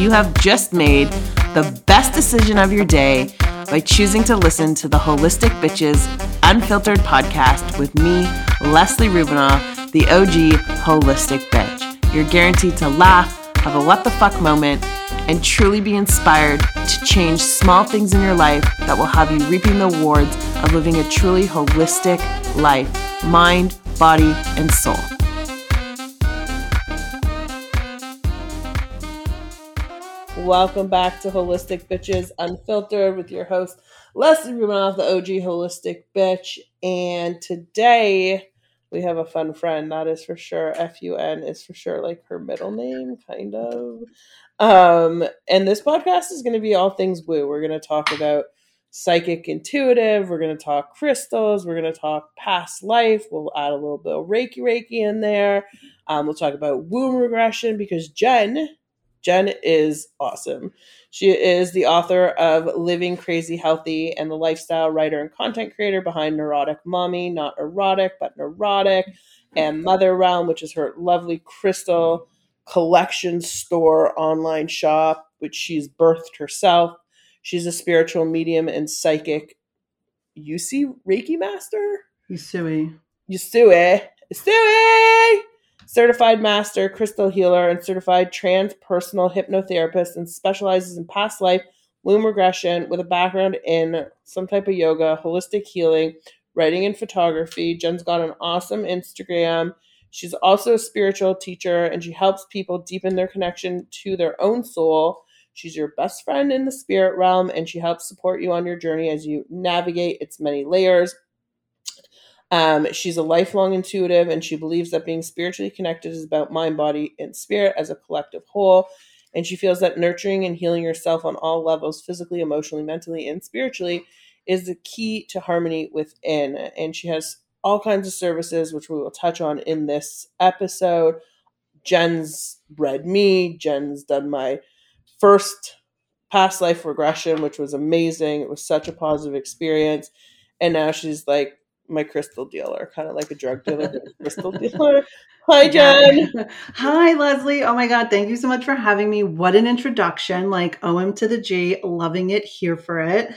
you have just made the best decision of your day by choosing to listen to the Holistic Bitches Unfiltered podcast with me, Leslie Rubinoff, the OG Holistic Bitch. You're guaranteed to laugh, have a what the fuck moment, and truly be inspired to change small things in your life that will have you reaping the rewards of living a truly holistic life mind, body, and soul. Welcome back to Holistic Bitches Unfiltered with your host, Leslie Rubinoff, the OG Holistic Bitch. And today we have a fun friend, that is for sure. F U N is for sure like her middle name, kind of. Um, and this podcast is going to be all things woo. We're going to talk about psychic intuitive, we're going to talk crystals, we're going to talk past life. We'll add a little bit of Reiki Reiki in there. Um, we'll talk about womb regression because Jen Jen is awesome. She is the author of Living Crazy Healthy and the lifestyle writer and content creator behind Neurotic Mommy, not erotic, but neurotic, and Mother Realm, which is her lovely crystal collection store online shop, which she's birthed herself. She's a spiritual medium and psychic Usui Reiki master. Usui. Usui. Usui! Certified master crystal healer and certified transpersonal hypnotherapist and specializes in past life womb regression with a background in some type of yoga holistic healing writing and photography. Jen's got an awesome instagram. She's also a spiritual teacher and she helps people deepen their connection to their own soul. She's your best friend in the spirit realm and she helps support you on your journey as you navigate its many layers um, she's a lifelong intuitive, and she believes that being spiritually connected is about mind, body, and spirit as a collective whole. And she feels that nurturing and healing yourself on all levels, physically, emotionally, mentally, and spiritually, is the key to harmony within. And she has all kinds of services, which we will touch on in this episode. Jen's read me, Jen's done my first past life regression, which was amazing. It was such a positive experience. And now she's like, my crystal dealer, kind of like a drug dealer, crystal dealer. Hi, Jen. Hi, Leslie. Oh my God. Thank you so much for having me. What an introduction. Like OM to the G, loving it, here for it.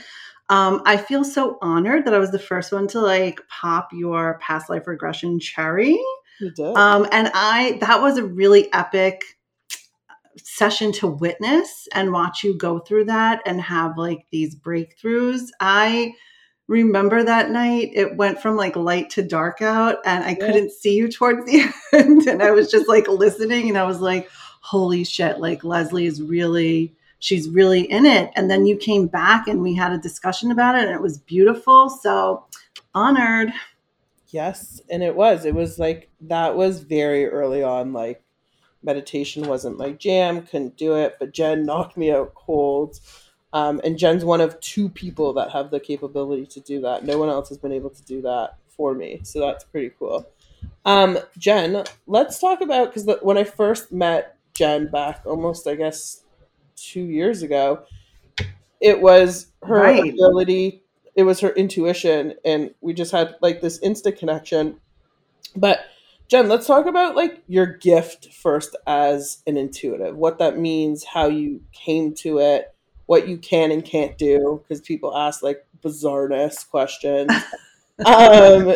Um, I feel so honored that I was the first one to like pop your past life regression cherry. You did. Um, and I, that was a really epic session to witness and watch you go through that and have like these breakthroughs. I, remember that night it went from like light to dark out and i yeah. couldn't see you towards the end and i was just like listening and i was like holy shit like leslie is really she's really in it. And then you came back and we had a discussion about it and it was beautiful so honored. Yes and it was it was like that was very early on like meditation wasn't my jam couldn't do it but jen knocked me out cold um, and Jen's one of two people that have the capability to do that. No one else has been able to do that for me. So that's pretty cool. Um, Jen, let's talk about because when I first met Jen back almost, I guess, two years ago, it was her right. ability, it was her intuition, and we just had like this instant connection. But Jen, let's talk about like your gift first as an intuitive, what that means, how you came to it, what you can and can't do because people ask like bizarreness questions. um,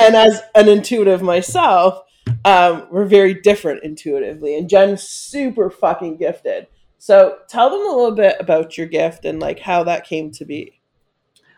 and as an intuitive myself, um, we're very different intuitively. And Jen's super fucking gifted. So tell them a little bit about your gift and like how that came to be.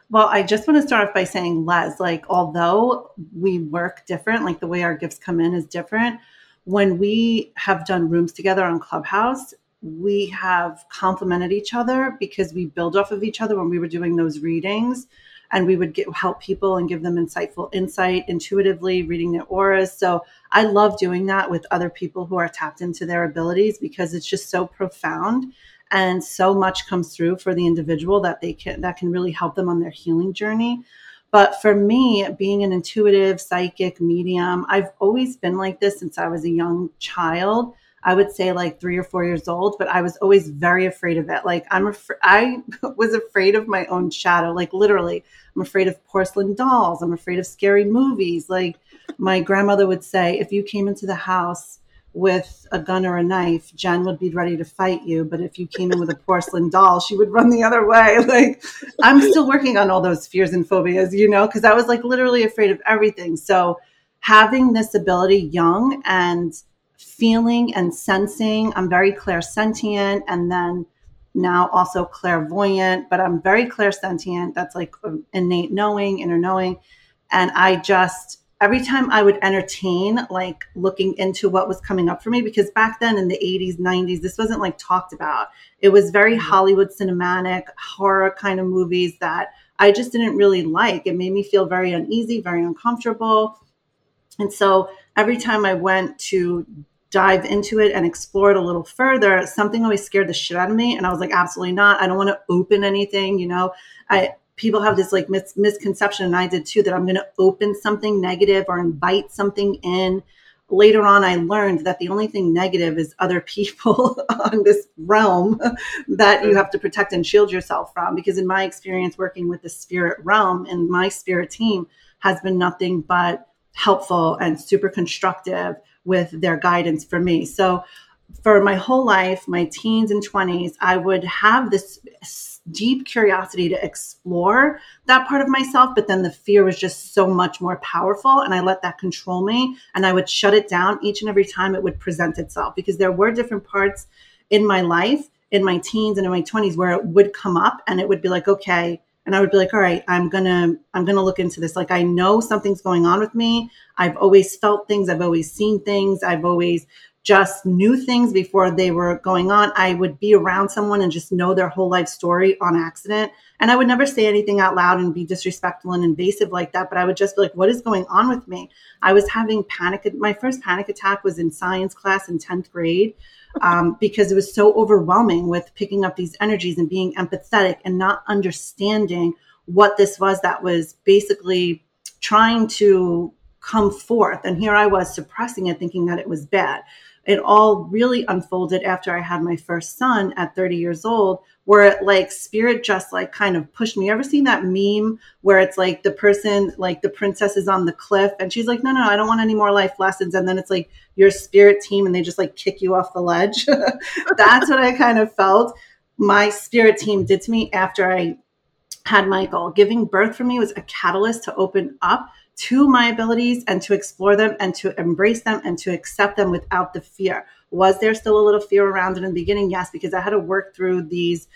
Well, I just want to start off by saying, Les, like, although we work different, like the way our gifts come in is different, when we have done rooms together on Clubhouse, we have complemented each other because we build off of each other when we were doing those readings. And we would get, help people and give them insightful insight intuitively reading their auras. So i love doing that with other people who are tapped into their abilities because it's just so profound. And so much comes through for the individual that they can that can really help them on their healing journey. But for me being an intuitive psychic medium i've always been like this since i was a young child I would say like three or four years old, but I was always very afraid of it. Like I'm, af- I was afraid of my own shadow. Like literally, I'm afraid of porcelain dolls. I'm afraid of scary movies. Like my grandmother would say, if you came into the house with a gun or a knife, Jen would be ready to fight you. But if you came in with a porcelain doll, she would run the other way. Like, I'm still working on all those fears and phobias, you know, because I was like literally afraid of everything. So, having this ability young and feeling and sensing, I'm very clairsentient and then now also clairvoyant, but I'm very clairsentient. That's like innate knowing, inner knowing. And I just, every time I would entertain, like looking into what was coming up for me, because back then in the 80s, 90s, this wasn't like talked about. It was very mm-hmm. Hollywood cinematic, horror kind of movies that I just didn't really like. It made me feel very uneasy, very uncomfortable. And so every time I went to dive into it and explore it a little further, something always scared the shit out of me. And I was like, absolutely not. I don't want to open anything. You know, I, people have this like mis- misconception, and I did too, that I'm going to open something negative or invite something in. Later on, I learned that the only thing negative is other people on this realm that you have to protect and shield yourself from. Because, in my experience working with the spirit realm and my spirit team has been nothing but helpful and super constructive with their guidance for me. So, for my whole life, my teens and 20s, I would have this deep curiosity to explore that part of myself, but then the fear was just so much more powerful. And I let that control me and I would shut it down each and every time it would present itself because there were different parts in my life, in my teens and in my 20s, where it would come up and it would be like, okay, and I would be like, all right, I'm gonna I'm gonna look into this. Like I know something's going on with me. I've always felt things. I've always seen things. I've always just knew things before they were going on. I would be around someone and just know their whole life story on accident. And I would never say anything out loud and be disrespectful and invasive like that. But I would just be like, what is going on with me? I was having panic. My first panic attack was in science class in 10th grade um, because it was so overwhelming with picking up these energies and being empathetic and not understanding what this was that was basically trying to come forth. And here I was suppressing it, thinking that it was bad it all really unfolded after I had my first son at 30 years old, where it like spirit just like kind of pushed me. You ever seen that meme where it's like the person, like the princess is on the cliff and she's like, no, no, I don't want any more life lessons. And then it's like your spirit team and they just like kick you off the ledge. That's what I kind of felt my spirit team did to me after I had Michael. Giving birth for me was a catalyst to open up to my abilities and to explore them and to embrace them and to accept them without the fear. Was there still a little fear around it in the beginning? Yes, because I had to work through these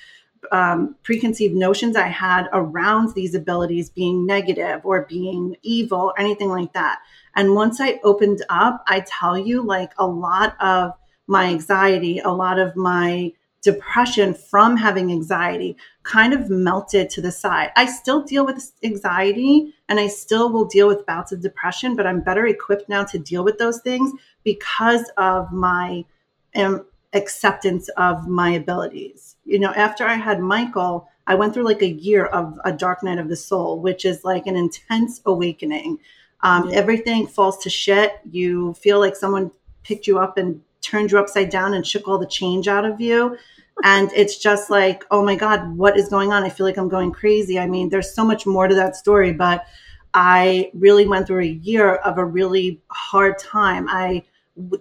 um, preconceived notions I had around these abilities being negative or being evil, or anything like that. And once I opened up, I tell you, like a lot of my anxiety, a lot of my depression from having anxiety kind of melted to the side. I still deal with anxiety and I still will deal with bouts of depression, but I'm better equipped now to deal with those things because of my um, acceptance of my abilities. You know, after I had Michael, I went through like a year of a dark night of the soul, which is like an intense awakening. Um, yeah. Everything falls to shit. You feel like someone picked you up and turned you upside down and shook all the change out of you and it's just like oh my god what is going on? I feel like i'm going crazy. I mean there's so much more to that story but i really went through a year of a really hard time. I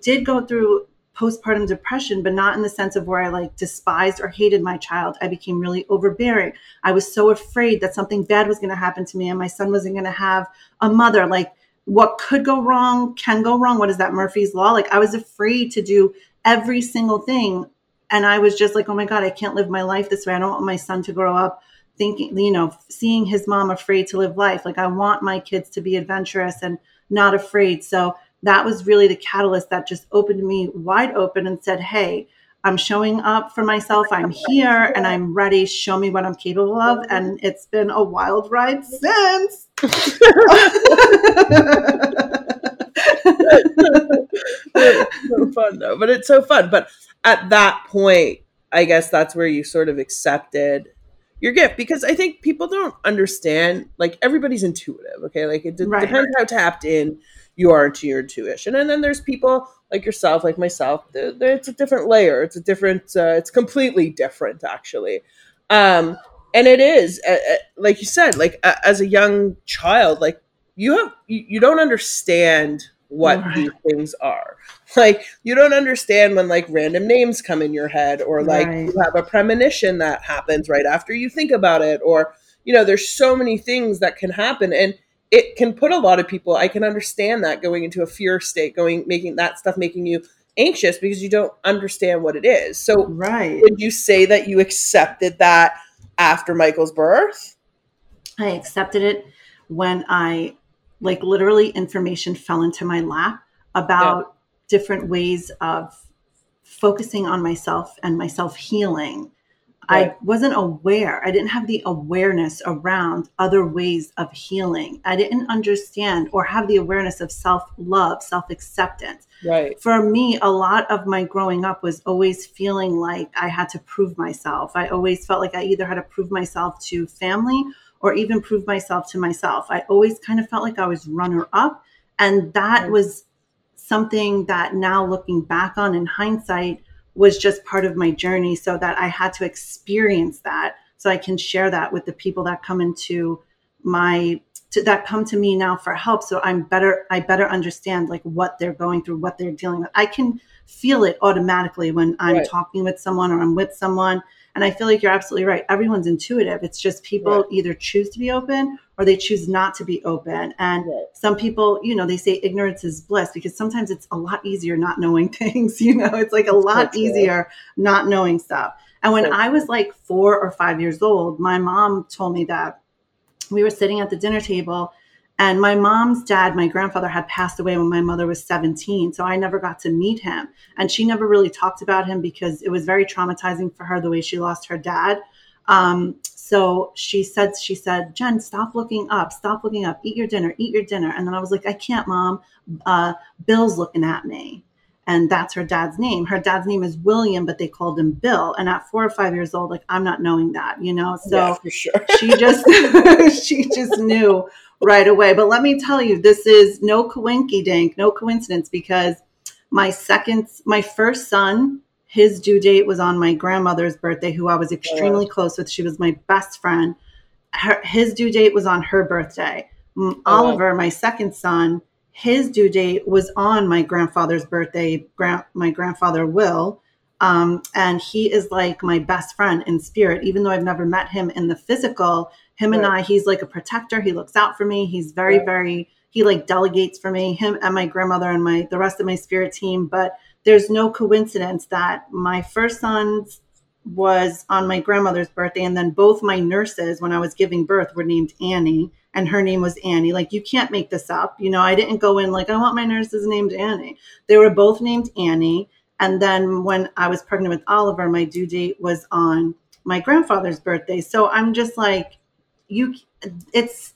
did go through postpartum depression but not in the sense of where i like despised or hated my child. I became really overbearing. I was so afraid that something bad was going to happen to me and my son wasn't going to have a mother. Like what could go wrong can go wrong. What is that murphy's law? Like i was afraid to do every single thing and I was just like, oh my God, I can't live my life this way. I don't want my son to grow up thinking, you know, seeing his mom afraid to live life. Like I want my kids to be adventurous and not afraid. So that was really the catalyst that just opened me wide open and said, hey, I'm showing up for myself. I'm here and I'm ready. Show me what I'm capable of. And it's been a wild ride since. it's so fun though, but it's so fun. But at that point, I guess that's where you sort of accepted your gift because I think people don't understand. Like everybody's intuitive, okay? Like it d- right. depends how tapped in you are to your intuition, and then there's people like yourself, like myself. They're, they're, it's a different layer. It's a different. Uh, it's completely different, actually. Um, and it is, uh, uh, like you said, like uh, as a young child, like you have you, you don't understand what right. these things are. Like you don't understand when like random names come in your head or like Right. you have a premonition that happens right after you think about it or you know there's so many things that can happen and it can put a lot of people I can understand that going into a fear state going making that stuff making you anxious because you don't understand what it is. So Right. would you say that you accepted that after Michael's birth? I accepted it when I, like, literally information fell into my lap about different ways of focusing on myself and myself healing. I wasn't aware. I didn't have the awareness around other ways of healing. I didn't understand or have the awareness of self love, self acceptance. Right. For me, a lot of my growing up was always feeling like I had to prove myself. I always felt like I either had to prove myself to family or even prove myself to myself. I always kind of felt like I was runner up. And that Mm. was something that now looking back on in hindsight was just part of my journey so that I had to experience that so I can share that with the people that come into my to, that come to me now for help. So I'm better I better understand like what they're going through what they're dealing with. I can feel it automatically when I'm Right. talking with someone or I'm with someone and I feel like you're absolutely right everyone's intuitive it's just people Right. either choose to be open or they choose not to be open and Right. some people you know they say ignorance is bliss because sometimes it's a lot easier not knowing things you know it's like a lot true. easier not knowing stuff and when i was like four or five years old my mom told me that we were sitting at the dinner table and my mom's dad my grandfather had passed away when my mother was 17 so i never got to meet him. And she never really talked about him because it was very traumatizing for her the way she lost her dad. Um, so she said she said jen stop looking up stop looking up. Eat your dinner eat your dinner. And then i was like i can't mom. Uh, bill's looking at me. And that's her dad's name. Her dad's name is william but they called him bill. And at four or five years old like i'm not knowing that you know? So yeah, sure. she just she just knew right away. But let me tell you, this is no coinky dink, no coincidence because my second my first son, his due date was on my grandmother's birthday, who I was extremely close with. She was my best friend. Her, his due date was on her birthday. Oh, wow. Oliver, my second son, his due date was on my grandfather's birthday. Grand, my grandfather Will, um, and he is like my best friend in spirit. Even though I've never met him in the physical, him and I, he's like a protector. He looks out for me. He's very, Right. very. He like delegates for me. Him and my grandmother and my the rest of my spirit team. But there's no coincidence that my first son's was on my grandmother's birthday and then both my nurses when i was giving birth were named annie and her name was annie like you can't make this up you know i didn't go in like i want my nurses named annie they were both named annie and then when i was pregnant with oliver my due date was on my grandfather's birthday so i'm just like you it's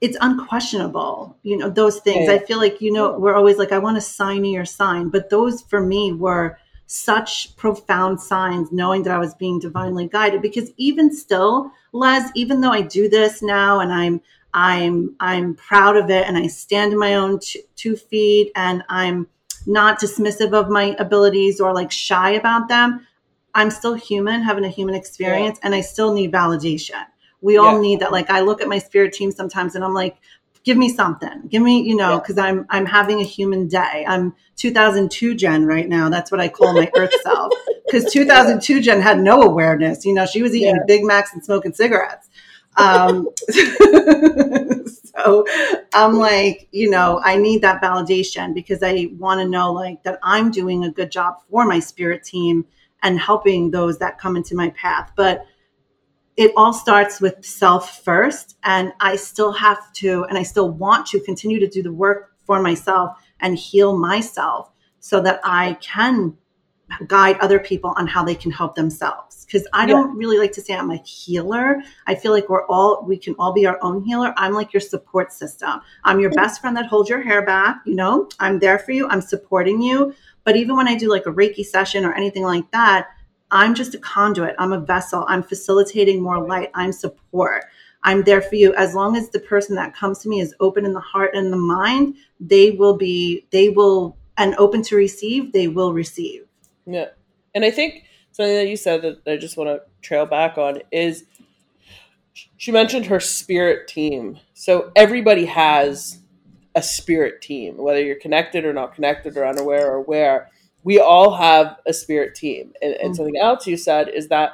it's unquestionable you know those things. Right. i feel like you know we're always like i want to sign your sign. But those for me were such profound signs knowing that I was being divinely guided because even still Les even though I do this now and I'm I'm I'm proud of it and I stand in my own t- two feet and I'm not dismissive of my abilities or like shy about them I'm still human having a human experience and I still need validation we all Yeah. need that like I look at my spirit team sometimes and I'm like give me something. Give me you know Yeah. because i'm i'm having a human day. I'm 2002 Jen right now. That's what i call my earth self. Because 2002 Jen had no awareness. You know she was eating Yeah. big macs and smoking cigarettes. Um so i'm like you know i need that validation because i want to know like that i'm doing a good job for my spirit team and helping those that come into my path. But it all starts with self first and i still have to and i still want to continue to do the work for myself and heal myself so that i can guide other people on how they can help themselves. Because i Yeah. don't really like to say i'm a healer. I feel like we're all we can all be our own healer. I'm like your support system. I'm your best friend that holds your hair back you know? I'm there for you. I'm supporting you. But even when i do like a reiki session or anything like that I'm just a conduit. I'm a vessel. I'm facilitating more light. I'm support. I'm there for you. As long as the person that comes to me is open in the heart and the mind, they will be, they will, and open to receive, they will receive. Yeah. And I think something that you said that I just want to trail back on is she mentioned her spirit team. So everybody has a spirit team, whether you're connected or not connected or unaware or aware. We all have a spirit team. And, and mm-hmm. something else you said is that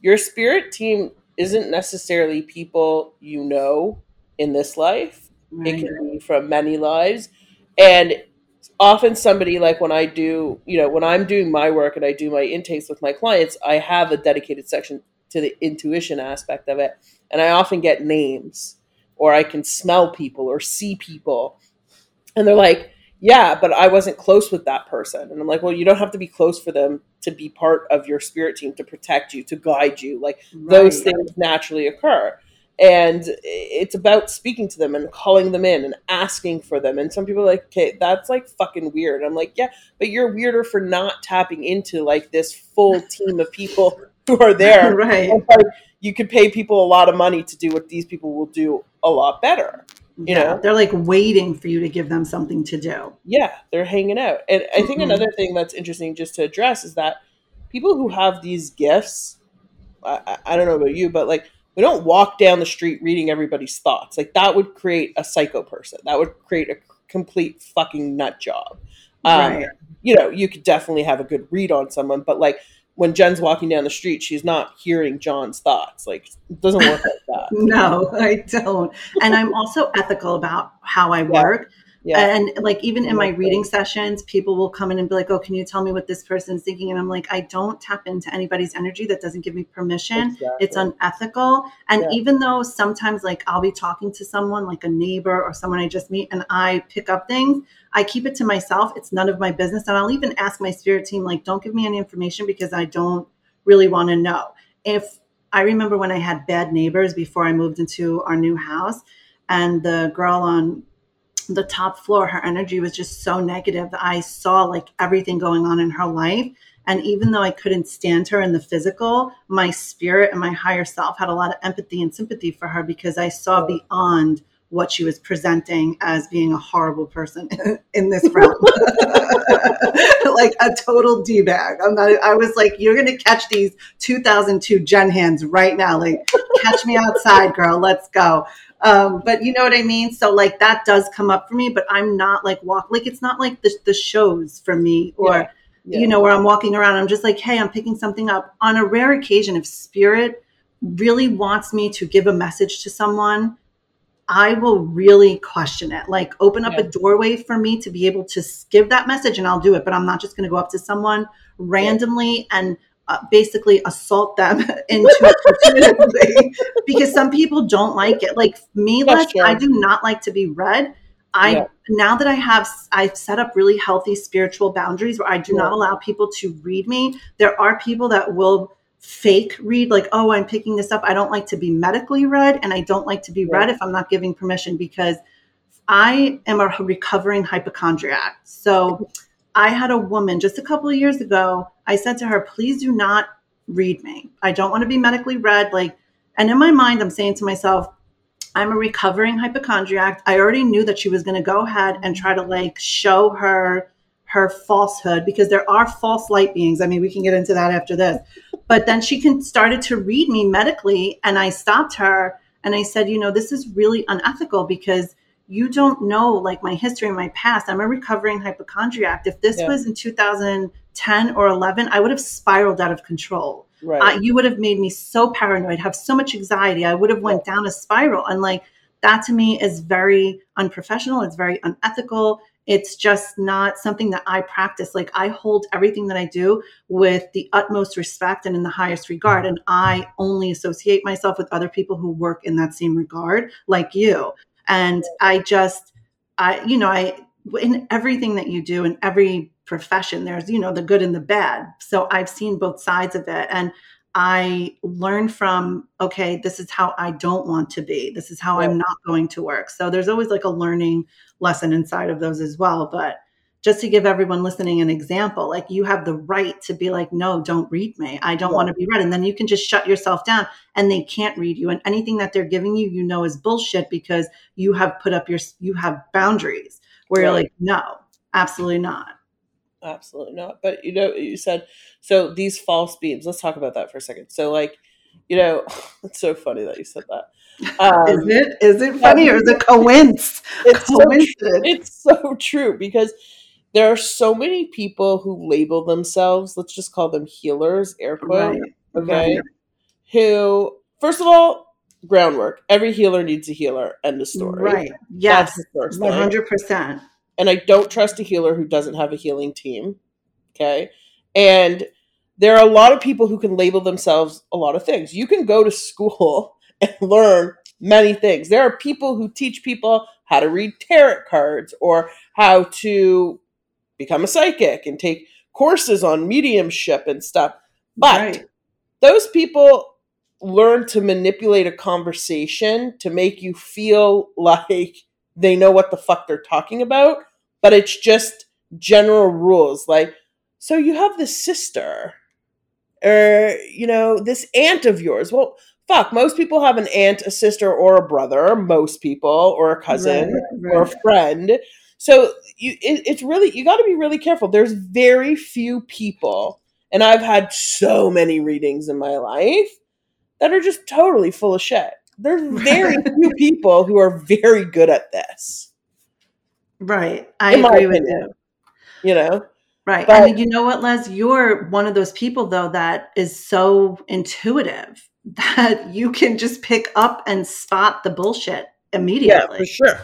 your spirit team isn't necessarily people you know in this life. Right. It can be from many lives. And often somebody like when I do, you know, when I'm doing my work and I do my intakes with my clients, I have a dedicated section to the intuition aspect of it. And I often get names or I can smell people or see people. And they're like, yeah, but I wasn't close with that person. And I'm like, well, you don't have to be close for them to be part of your spirit team to protect you, to guide you. Like right. those things naturally occur. And it's about speaking to them and calling them in and asking for them. And some people are like, okay, that's like fucking weird. I'm like, yeah, but you're weirder for not tapping into like this full team of people who are there. right. Like, you could pay people a lot of money to do what these people will do a lot better. You yeah, know, they're like waiting for you to give them something to do. Yeah, they're hanging out. And I think mm-hmm. another thing that's interesting just to address is that people who have these gifts, I, I don't know about you, but like we don't walk down the street reading everybody's thoughts. Like that would create a psycho person. That would create a complete fucking nut job. Um, right. You know, you could definitely have a good read on someone, but like when Jen's walking down the street, she's not hearing John's thoughts. Like it doesn't work like that. no, I don't. And I'm also ethical about how I work. Yeah. Yeah. And like even in my reading sessions, people will come in and be like, "Oh, can you tell me what this person's thinking?" And I'm like, "I don't tap into anybody's energy that doesn't give me permission. Exactly. It's unethical." And yeah. even though sometimes like I'll be talking to someone like a neighbor or someone I just meet and I pick up things, I keep it to myself. It's none of my business. And I'll even ask my spirit team like, "Don't give me any information because I don't really want to know." If I remember when I had bad neighbors before I moved into our new house and the girl on the top floor, her energy was just so negative that I saw like everything going on in her life. And even though I couldn't stand her in the physical, my spirit and my higher self had a lot of empathy and sympathy for her because I saw beyond what she was presenting as being a horrible person in this realm. like a total D bag. I'm not, I was like, you're going to catch these 2002 Jen hands right now. Like, catch me outside, girl. Let's go. Um, but you know what I mean? So like that does come up for me, but I'm not like walk like it's not like the, the shows for me or yeah. Yeah. you know where I'm walking around. I'm just like, hey, I'm picking something up. On a rare occasion, if spirit really wants me to give a message to someone, I will really question it. Like open up yeah. a doorway for me to be able to give that message and I'll do it. But I'm not just going to go up to someone randomly and uh, basically assault them into a because some people don't like it. Like me, like I do not like to be read. I yeah. now that I have I've set up really healthy spiritual boundaries where I do yeah. not allow people to read me. There are people that will fake read like oh i'm picking this up i don't like to be medically read and i don't like to be read if i'm not giving permission because i am a recovering hypochondriac so I had a woman just a couple of years ago. I said to her, please do not read me. I don't want to be medically read. Like, and in my mind, I'm saying to myself, I'm a recovering hypochondriac. I already knew that she was going to go ahead and try to like show her her falsehood because there are false light beings. I mean, we can get into that after this. But then she can started to read me medically and I stopped her and I said, you know, this is really unethical because you don't know like my history and my past. I'm a recovering hypochondriac. If this yeah. was in 2010 or 11, I would have spiraled out of control. Right. Uh, you would have made me so paranoid, have so much anxiety. I would have went down a spiral, and like that to me is very unprofessional. It's very unethical. It's just not something that I practice. Like I hold everything that I do with the utmost respect and in the highest regard, and I only associate myself with other people who work in that same regard, like you. And I just, I, you know, I, in everything that you do in every profession, there's, you know, the good and the bad. So I've seen both sides of it. And I learned from, okay, this is how I don't want to be. This is how I'm not going to work. So there's always like a learning lesson inside of those as well. But just to give everyone listening an example, like you have the right to be like, no, don't read me. I don't yeah. want to be read. And then you can just shut yourself down and they can't read you. And anything that they're giving you, you know, is bullshit because you have put up your, you have boundaries where right. you're like, no, absolutely not. Absolutely not. But you know, you said, so these false beams, let's talk about that for a second. So, like, you know, it's so funny that you said that. Um, is it is it funny or is it coincidence? it's so, it's so true because there are so many people who label themselves, let's just call them healers, air quote, right. okay, right. who first of all, groundwork. Every healer needs a healer. End of story. Right. Yes. Hundred percent. And I don't trust a healer who doesn't have a healing team. Okay. And there are a lot of people who can label themselves a lot of things. You can go to school and learn many things. There are people who teach people how to read tarot cards or how to become a psychic and take courses on mediumship and stuff. But right. those people learn to manipulate a conversation to make you feel like they know what the fuck they're talking about, but it's just general rules like so you have this sister or you know this aunt of yours well fuck most people have an aunt a sister or a brother most people or a cousin right, right. or a friend so you it, it's really you got to be really careful. There's very few people and i've had so many readings in my life that are just totally full of shit. There's very few people who are very good at this. Right. I agree with you. You know? Right. But, and you know what les? You're one of those people though that is so intuitive that you can just pick up and spot the bullshit immediately yeah for sure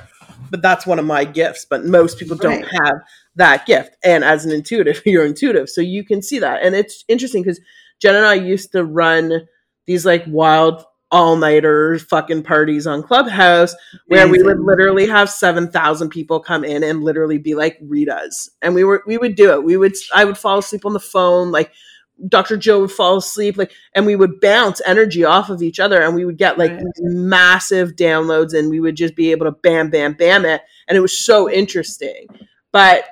but that's one of my gifts. But most people don't right. have that gift. And as an intuitive, you're intuitive. So you can see that. And it's interesting because Jen and I used to run these like wild all nighter fucking parties on Clubhouse where Amazing. we would literally have 7,000 people come in and literally be like, us. And we were, we would do it. We would, I would fall asleep on the phone. Like Dr. Joe would fall asleep, like, and we would bounce energy off of each other, and we would get like right. massive downloads, and we would just be able to bam, bam, bam it, and it was so interesting. But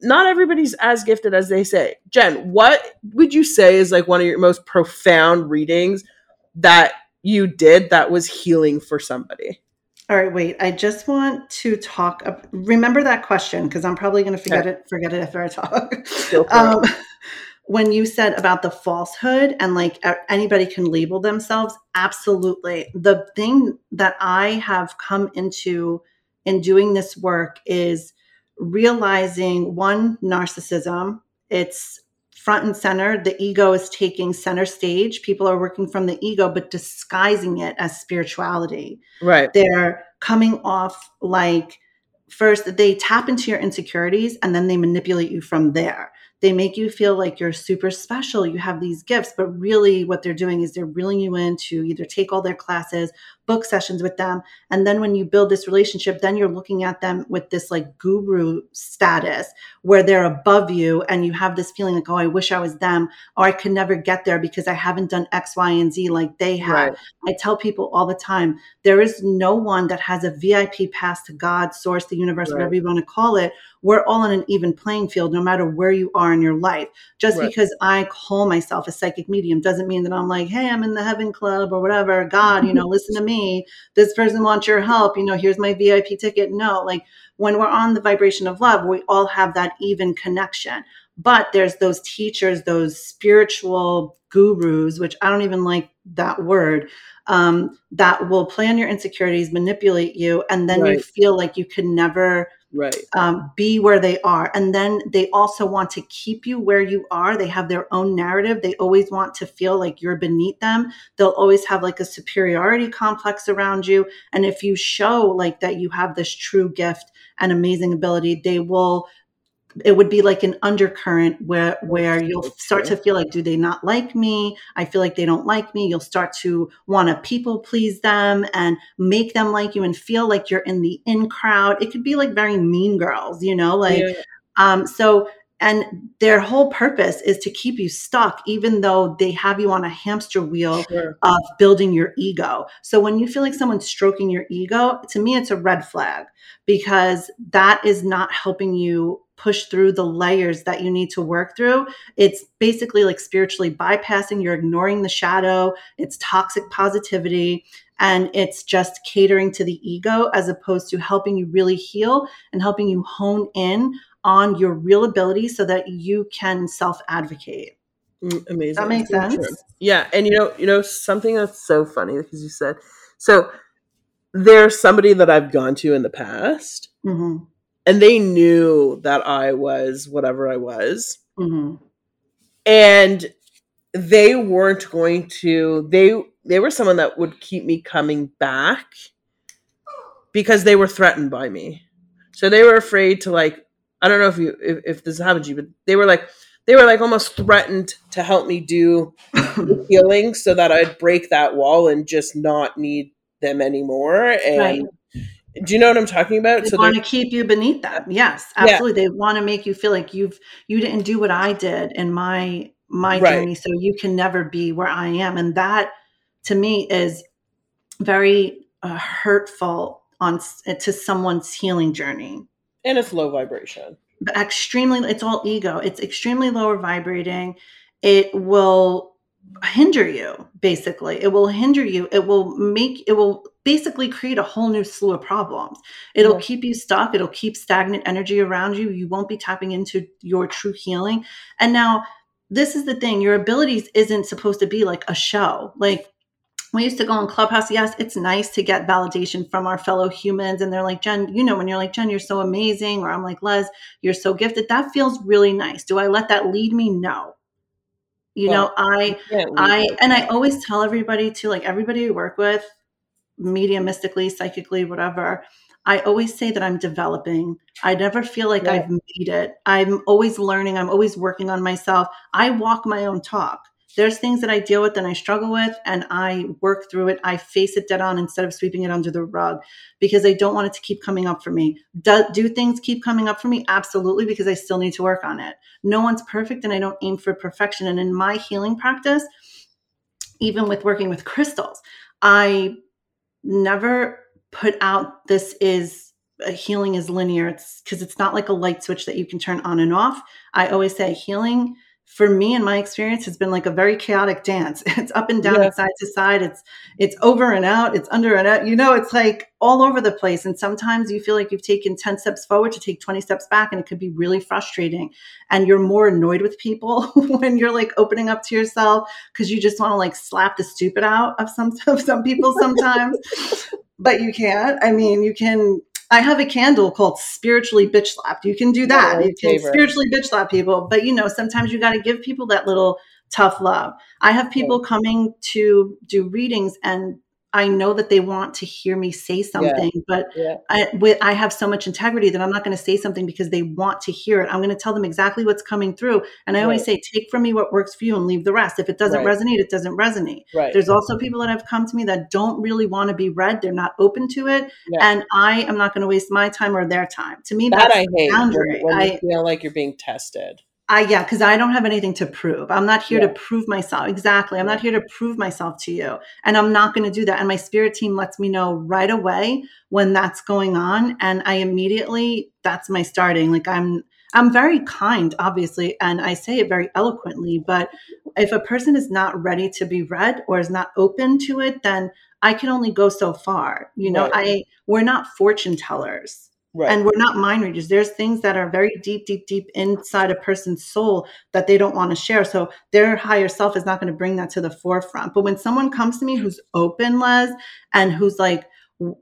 not everybody's as gifted as they say. Jen, what would you say is like one of your most profound readings that you did that was healing for somebody? All right, wait. I just want to talk. remember that question because I'm probably going to forget okay. it. Forget it after I talk. Um, when you said about the falsehood and like anybody can label themselves, absolutely. The thing that I have come into in doing this work is realizing one, narcissism. It's front and center. The ego is taking center stage. People are working from the ego, but disguising it as spirituality. Right. They're coming off like, first they tap into your insecurities and then they manipulate you from there they make you feel like you're super special. You have these gifts, but really what they're doing is they're reeling you in to either take all their classes, book sessions with them. And then when you build this relationship, then you're looking at them with this like guru status where they're above you and you have this feeling like, oh, I wish I was them, or I could never get there because I haven't done X, Y, and Z like they have. Right. I tell people all the time there is no one that has a VIP pass to God, source, the universe, right. whatever you want to call it. We're all on an even playing field, no matter where you are in your life. Just right. because I call myself a psychic medium doesn't mean that I'm like, hey, I'm in the heaven club or whatever. God, you know, listen to me this person wants your help you know here's my vip ticket no like when we're on the vibration of love we all have that even connection but there's those teachers those spiritual gurus which i don't even like that word um, that will play on your insecurities manipulate you and then right. you feel like you can never right. um, be where they are. And then they also want to keep you where you are. They have their own narrative. They always want to feel like you're beneath them. They'll always have like a superiority complex around you. And if you show like that you have this true gift and amazing ability they will it would be like an undercurrent where where you'll start to feel like do they not like me? I feel like they don't like me. You'll start to want to people please them and make them like you and feel like you're in the in crowd. It could be like very mean girls you know like yeah. um so and their whole purpose is to keep you stuck even though they have you on a hamster wheel sure. of building your ego. So when you feel like someone's stroking your ego to me it's a red flag because that is not helping you push through the layers that you need to work through. It's basically like spiritually bypassing, you're ignoring the shadow, it's toxic positivity, and it's just catering to the ego as opposed to helping you really heal and helping you hone in on your real ability so that you can self advocate. Mm, Amazing. That makes true. sense. Yeah, and you know, you know something that's so funny because you said so. There's somebody that I've gone to in the past, hmm and they knew that I was whatever I was, hmm and they weren't going to. They they were someone that would keep me coming back because they were threatened by me. So they were afraid to like. I don't know if you if, if this happened to you, but they were like they were like almost threatened to help me do healing so that I'd break that wall and just not need them anymore. And Right. Do you know what I'm talking about? They so want to keep you beneath them. Yes, Yeah. absolutely. They want to make you feel like you've you didn't do what I did in my my Right. journey, so you can never be where I am. And that, to me, is very uh, hurtful on to someone's healing journey. and it's low vibration. But extremely, it's all ego. It's extremely lower vibrating. It will hinder you. Basically, it will hinder you. It will make. It will basically create a whole new slew of problems. It'll Yeah. keep you stuck. It'll keep stagnant energy around you. You won't be tapping into your true healing. And now, this is the thing your abilities isn't supposed to be like a show. Like, we used to go on Clubhouse. Yes, it's nice to get validation from our fellow humans. And they're like, Jen, you know, when you're like, Jen, you're so amazing. Or I'm like, Les, you're so gifted. That feels really nice. Do I let that lead me? No. You know, I I and I always tell everybody to like everybody I work with, mediumistically, psychically, whatever. I always say that I'm developing. I never feel like Yeah. I've made it. I'm always learning. I'm always working on myself. I walk my own talk. There's things that I deal with and I struggle with, and I work through it. I face it dead on instead of sweeping it under the rug because I don't want it to keep coming up for me. Do, do things keep coming up for me? Absolutely, because I still need to work on it. No one's perfect, and I don't aim for perfection. And in my healing practice, even with working with crystals, I never put out this is uh, healing is linear. It's because it's not like a light switch that you can turn on and off. I always say healing for me in my experience has been like a very chaotic dance. It's up and down, Yeah. it's side to side, it's it's over and out, it's under and out. You know, it's like all over the place. And sometimes you feel like you've taken 10 steps forward to take 20 steps back, and it could be really frustrating. And you're more annoyed with people when you're like opening up to yourself because you just want to like slap the stupid out of some of some people sometimes. but you can't. I mean, you can I have a candle called spiritually bitch slapped. You can do that. my you can favorite. spiritually bitch slap people, but you know, sometimes you got to give people that little tough love. I have people coming to do readings and I know that they want to hear me say something, but Yeah. I, with, I have so much integrity that I'm not going to say something because they want to hear it. I'm going to tell them exactly what's coming through. And I always say, take from me what works for you and leave the rest. If it doesn't Right. resonate, it doesn't resonate. Right. There's also people that have come to me that don't really want to be read. They're not open to it. Yeah. And I am not going to waste my time or their time. To me, that that's I hate when, boundary. when I- feel like you're being tested. I yeah, because I don't have anything to prove. I'm not here Yeah. to prove myself. Exactly. I'm not here to prove myself to you. And I'm not going to do that. And my spirit team lets me know right away when that's going on. And I immediately, that's my starting. Like I'm I'm very kind, obviously, and I say it very eloquently, but if a person is not ready to be read or is not open to it, then I can only go so far. You know, Right. I we're not fortune tellers Right. and we're not mind readers. There's things that are very deep deep deep inside a person's soul that they don't want to share. So their higher self is not going to bring that to the forefront. But when someone comes to me who's open les and who's like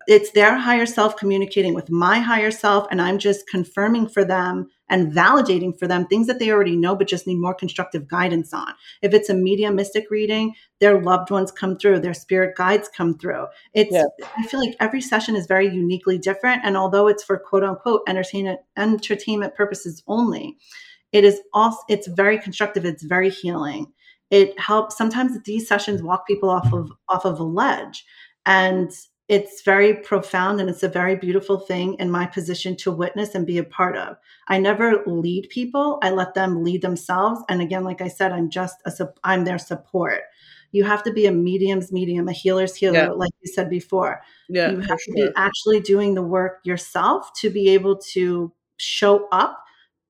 it's their higher self communicating with my higher self and i'm just confirming for them and validating for them things that they already know but just need more constructive guidance on. If it's a mediumistic reading their loved ones come through their spirit guides come through. It's Yeah. i feel like every session is very uniquely different and although it's for quote unquote entertainment entertainment purposes only it is also it's very constructive it's very healing. It helps sometimes these sessions walk people off of off of a ledge and it's very profound and it's a very beautiful thing in my position to witness and be a part of i never lead people i let them lead themselves and again like i said i'm just a i'm their support you have to be a medium's medium a healer's healer Yeah. like you said before yeah. you have to sure. be actually doing the work yourself to be able to show up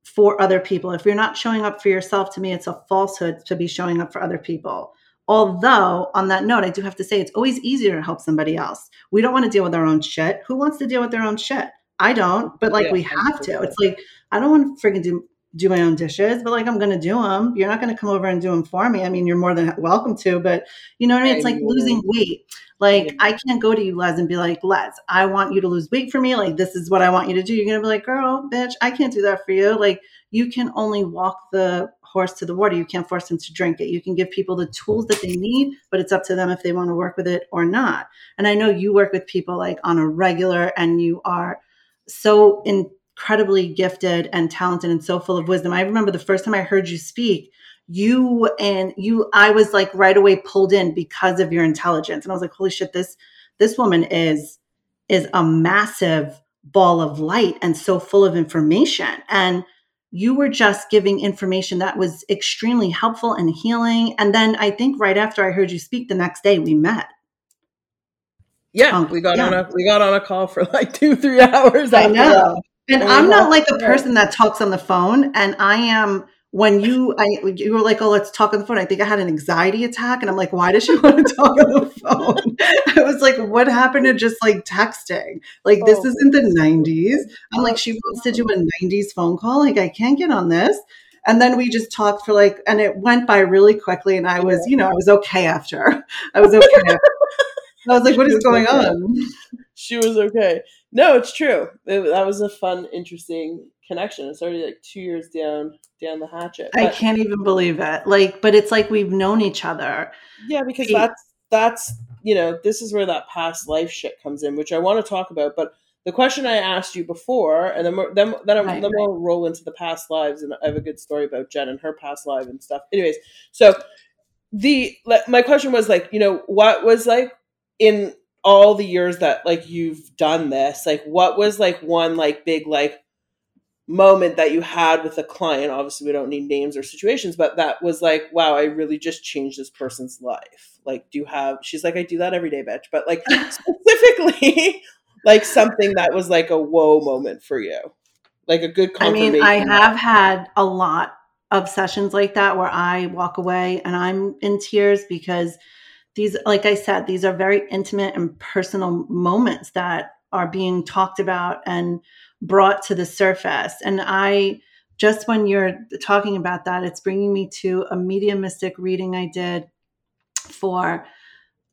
for other people. If you're not showing up for yourself, to me, it's a falsehood to be showing up for other people. Although, on that note, I do have to say it's always easier to help somebody else. We don't want to deal with our own shit. Who wants to deal with their own shit? I don't, but like Yeah, we have to. It's like, I don't want to friggin' do do my own dishes, but like I'm going to do them. You're not going to come over and do them for me. I mean, you're more than welcome to, but you know what I mean? It's like losing weight. Like. I can't go to you, Les, and be like, Les, I want you to lose weight for me. Like this is what I want you to do. You're going to be like, girl, bitch, I can't do that for you. Like you can only walk the horse to the water. You can't force them to drink it. You can give people the tools that they need, but it's up to them if they want to work with it or not. And I know you work with people like on a regular and you are so incredibly gifted and talented and so full of wisdom. I remember the first time I heard you speak, you and you I was like right away pulled in because of your intelligence. And I was like, holy shit, this this woman is is a massive ball of light and so full of information. And you were just giving information that was extremely helpful and healing. And then I think right after I heard you speak the next day, we met. Yeah, um, we got yeah. on a we got on a call for like two three hours. I know, and, and I'm not like a person that talks on the phone, and I am when you I you were like, oh, let's talk on the phone. I think I had an anxiety attack, and I'm like, why does she want to talk on the phone? I was like, what happened to just like texting? Like oh, this isn't the '90s. I'm like, she wants to do a '90s phone call. Like I can't get on this. And then we just talked for like, and it went by really quickly. And I was, you know, I was okay after. I was okay. I was like, what is going on? She was okay. No, it's true. It, that was a fun, interesting connection. It's already like two years down down the hatchet. But, I can't even believe it. Like, but it's like we've known each other. Yeah, because that's that's you know this is where that past life shit comes in, which I want to talk about. But the question I asked you before, and then then then, right, then we'll roll into the past lives, and I have a good story about Jen and her past life and stuff. Anyways, so the like, my question was like, you know, what was like in all the years that like you've done this like what was like one like big like moment that you had with a client. Obviously we don't need names or situations but that was like wow i really just changed this person's life. Like do you have she's like i do that every day bitch. But like specifically like something that was like a whoa moment for you. Like a good i mean i have had a lot of sessions like that where i walk away and i'm in tears because these like i said these are very intimate and personal moments that are being talked about and brought to the surface. And i just when you're talking about that it's bringing me to a mediumistic reading i did for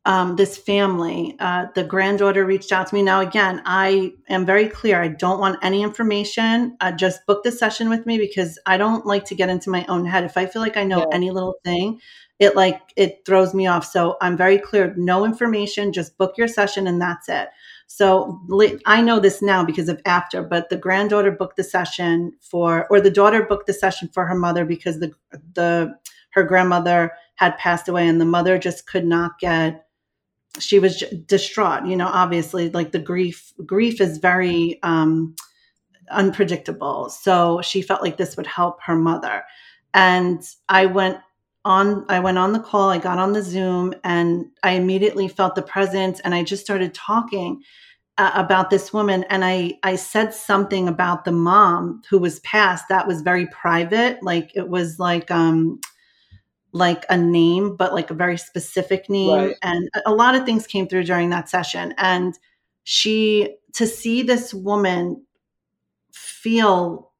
um, this family. Uh, the granddaughter reached out to me. Now again i am very clear. I don't want any information. Uh, just book the session with me because i don't like to get into my own head. If i feel like i know yeah. any little thing it like it throws me off. So I'm very clear, no information, just book your session and that's it. So I know this now because of after, but the granddaughter booked the session for, or the daughter booked the session for her mother because the the her grandmother had passed away, and the mother just could not get. She was distraught. You know, obviously, like the grief grief is very um, unpredictable. So she felt like this would help her mother, and I went on i went on the call i got on the zoom and i immediately felt the presence and i just started talking uh, about this woman and i i said something about the mom who was passed that was very private like it was like um like a name but like a very specific name right. and a lot of things came through during that session and she to see this woman feel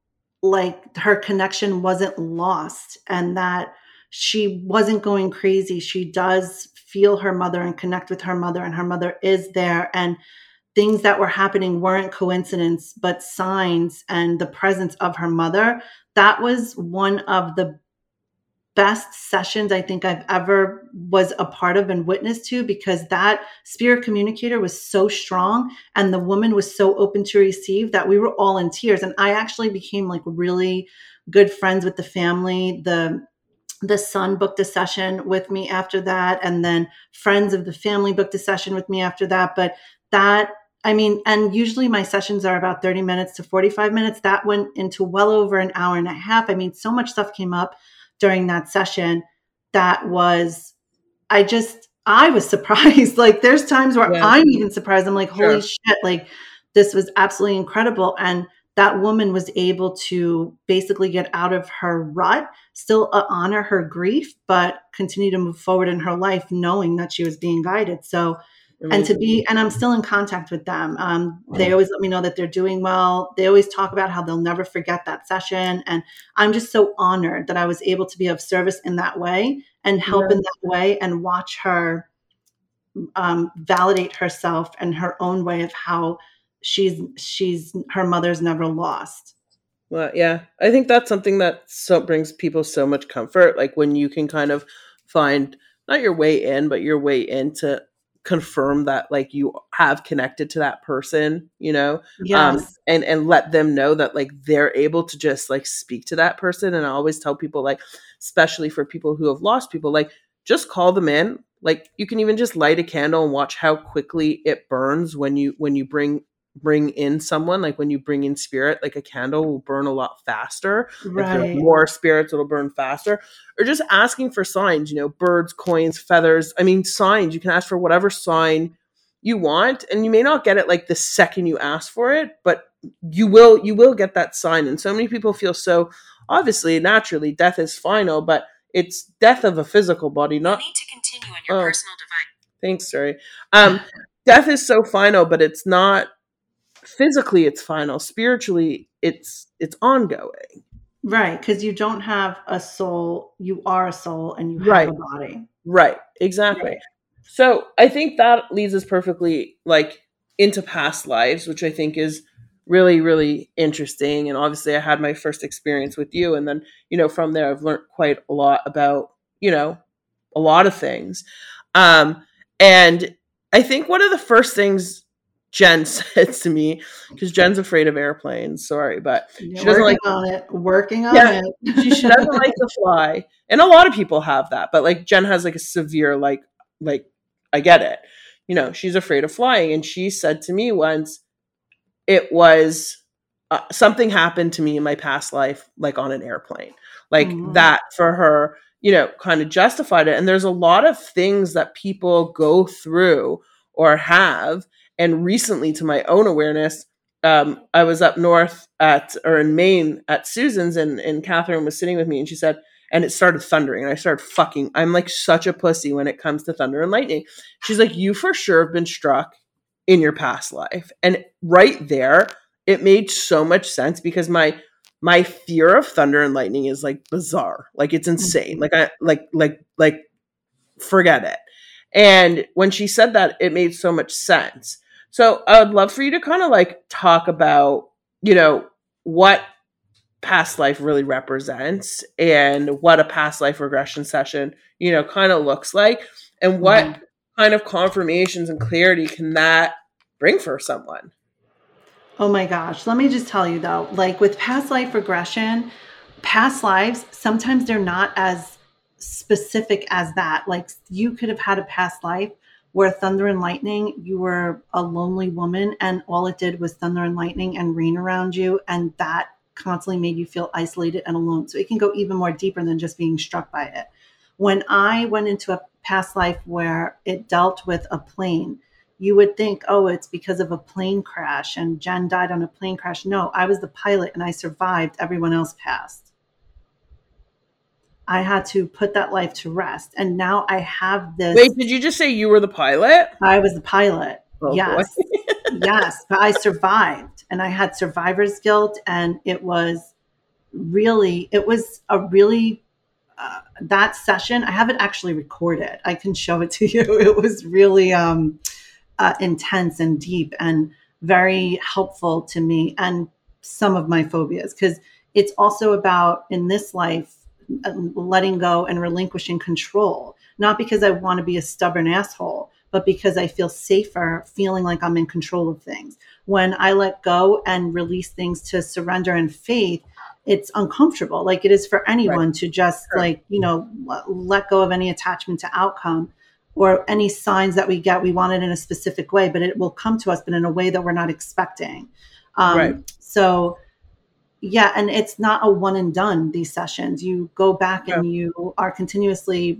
like her connection wasn't lost and that she wasn't going crazy. She does feel her mother and connect with her mother, and her mother is there. And things that were happening weren't coincidence, but signs and the presence of her mother. That was one of the best sessions I think I've ever was a part of and witnessed to because that spirit communicator was so strong and the woman was so open to receive that we were all in tears and I actually became like really good friends with the family the the son booked a session with me after that and then friends of the family booked a session with me after that but that i mean and usually my sessions are about 30 minutes to 45 minutes. That went into well over an hour and a half. I mean so much stuff came up during that session that was i just i was surprised. Like there's times where yeah. i'm even surprised. I'm like holy sure. shit like this was absolutely incredible. And that woman was able to basically get out of her rut, still uh, honor her grief, but continue to move forward in her life, knowing that she was being guided. So and to be and i'm still in contact with them um, they always let me know that they're doing well they always talk about how they'll never forget that session and i'm just so honored that i was able to be of service in that way and help yeah. in that way and watch her um, validate herself and her own way of how she's she's her mother's never lost. Well yeah i think that's something that so brings people so much comfort like when you can kind of find not your way in but your way into confirm that like you have connected to that person you know? Um, yes. um and and let them know that like they're able to just like speak to that person. And i always tell people like especially for people who have lost people like just call them in. Like you can even just light a candle and watch how quickly it burns when you when you bring bring in someone like when you bring in spirit like a candle will burn a lot faster right. more spirits it'll burn faster or just asking for signs you know birds coins feathers i mean signs you can ask for whatever sign you want and you may not get it like the second you ask for it but you will you will get that sign and so many people feel so obviously naturally death is final but it's death of a physical body not you need to continue on your oh, personal device thanks sorry. Um death is so final but it's not physically it's final. Spiritually it's it's ongoing. Right because you don't have a soul you are a soul and you have right. a body. Right exactly. Right. so i think that leads us perfectly like into past lives which i think is really really interesting and obviously i had my first experience with you and then you know from there i've learned quite a lot about you know a lot of things. Um and i think one of the first things Jen said to me because Jen's afraid of airplanes. Sorry, but You're she doesn't like on it. Working on yeah, it. she, she doesn't like to fly, and a lot of people have that. But like Jen has like a severe like like I get it. You know, she's afraid of flying, and she said to me once, it was uh, something happened to me in my past life, like on an airplane, like mm-hmm. that for her. You know, kind of justified it. And there's a lot of things that people go through or have and recently, to my own awareness, um, I was up north at or in Maine at Susan's, and and Catherine was sitting with me, and she said, and it started thundering, and I started fucking. I'm like such a pussy when it comes to thunder and lightning. She's like, you for sure have been struck in your past life, and right there, it made so much sense because my my fear of thunder and lightning is like bizarre, like it's insane, mm-hmm. like I like like like forget it. And when she said that, it made so much sense. So I would love for you to kind of like talk about, you know, what past life really represents and what a past life regression session, you know, kind of looks like and what mm-hmm. kind of confirmations and clarity can that bring for someone. Oh my gosh. Let me just tell you though, like with past life regression, past lives, sometimes they're not as specific as that. Like you could have had a past life where thunder and lightning, you were a lonely woman and all it did was thunder and lightning and rain around you. And that constantly made you feel isolated and alone. So it can go even more deeper than just being struck by it. When I went into a past life where it dealt with a plane, you would think, oh, it's because of a plane crash and Jen died on a plane crash. No, I was the pilot and I survived. Everyone else passed. I had to put that life to rest. And now I have this. Wait, did you just say you were the pilot? I was the pilot. Oh, yes. yes. But I survived and I had survivor's guilt. And it was really, it was a really, uh, that session, I have it actually recorded. I can show it to you. It was really um, uh, intense and deep and very helpful to me and some of my phobias because it's also about in this life letting go and relinquishing control, not because I want to be a stubborn asshole, but because I feel safer feeling like I'm in control of things. When I let go and release things to surrender and faith, it's uncomfortable, like it is for anyone right. to just sure. like, you know, let go of any attachment to outcome or any signs that we get, we want it in a specific way, but it will come to us, but in a way that we're not expecting. Um, right. So, yeah and it's not a one and done these sessions you go back yeah. and you are continuously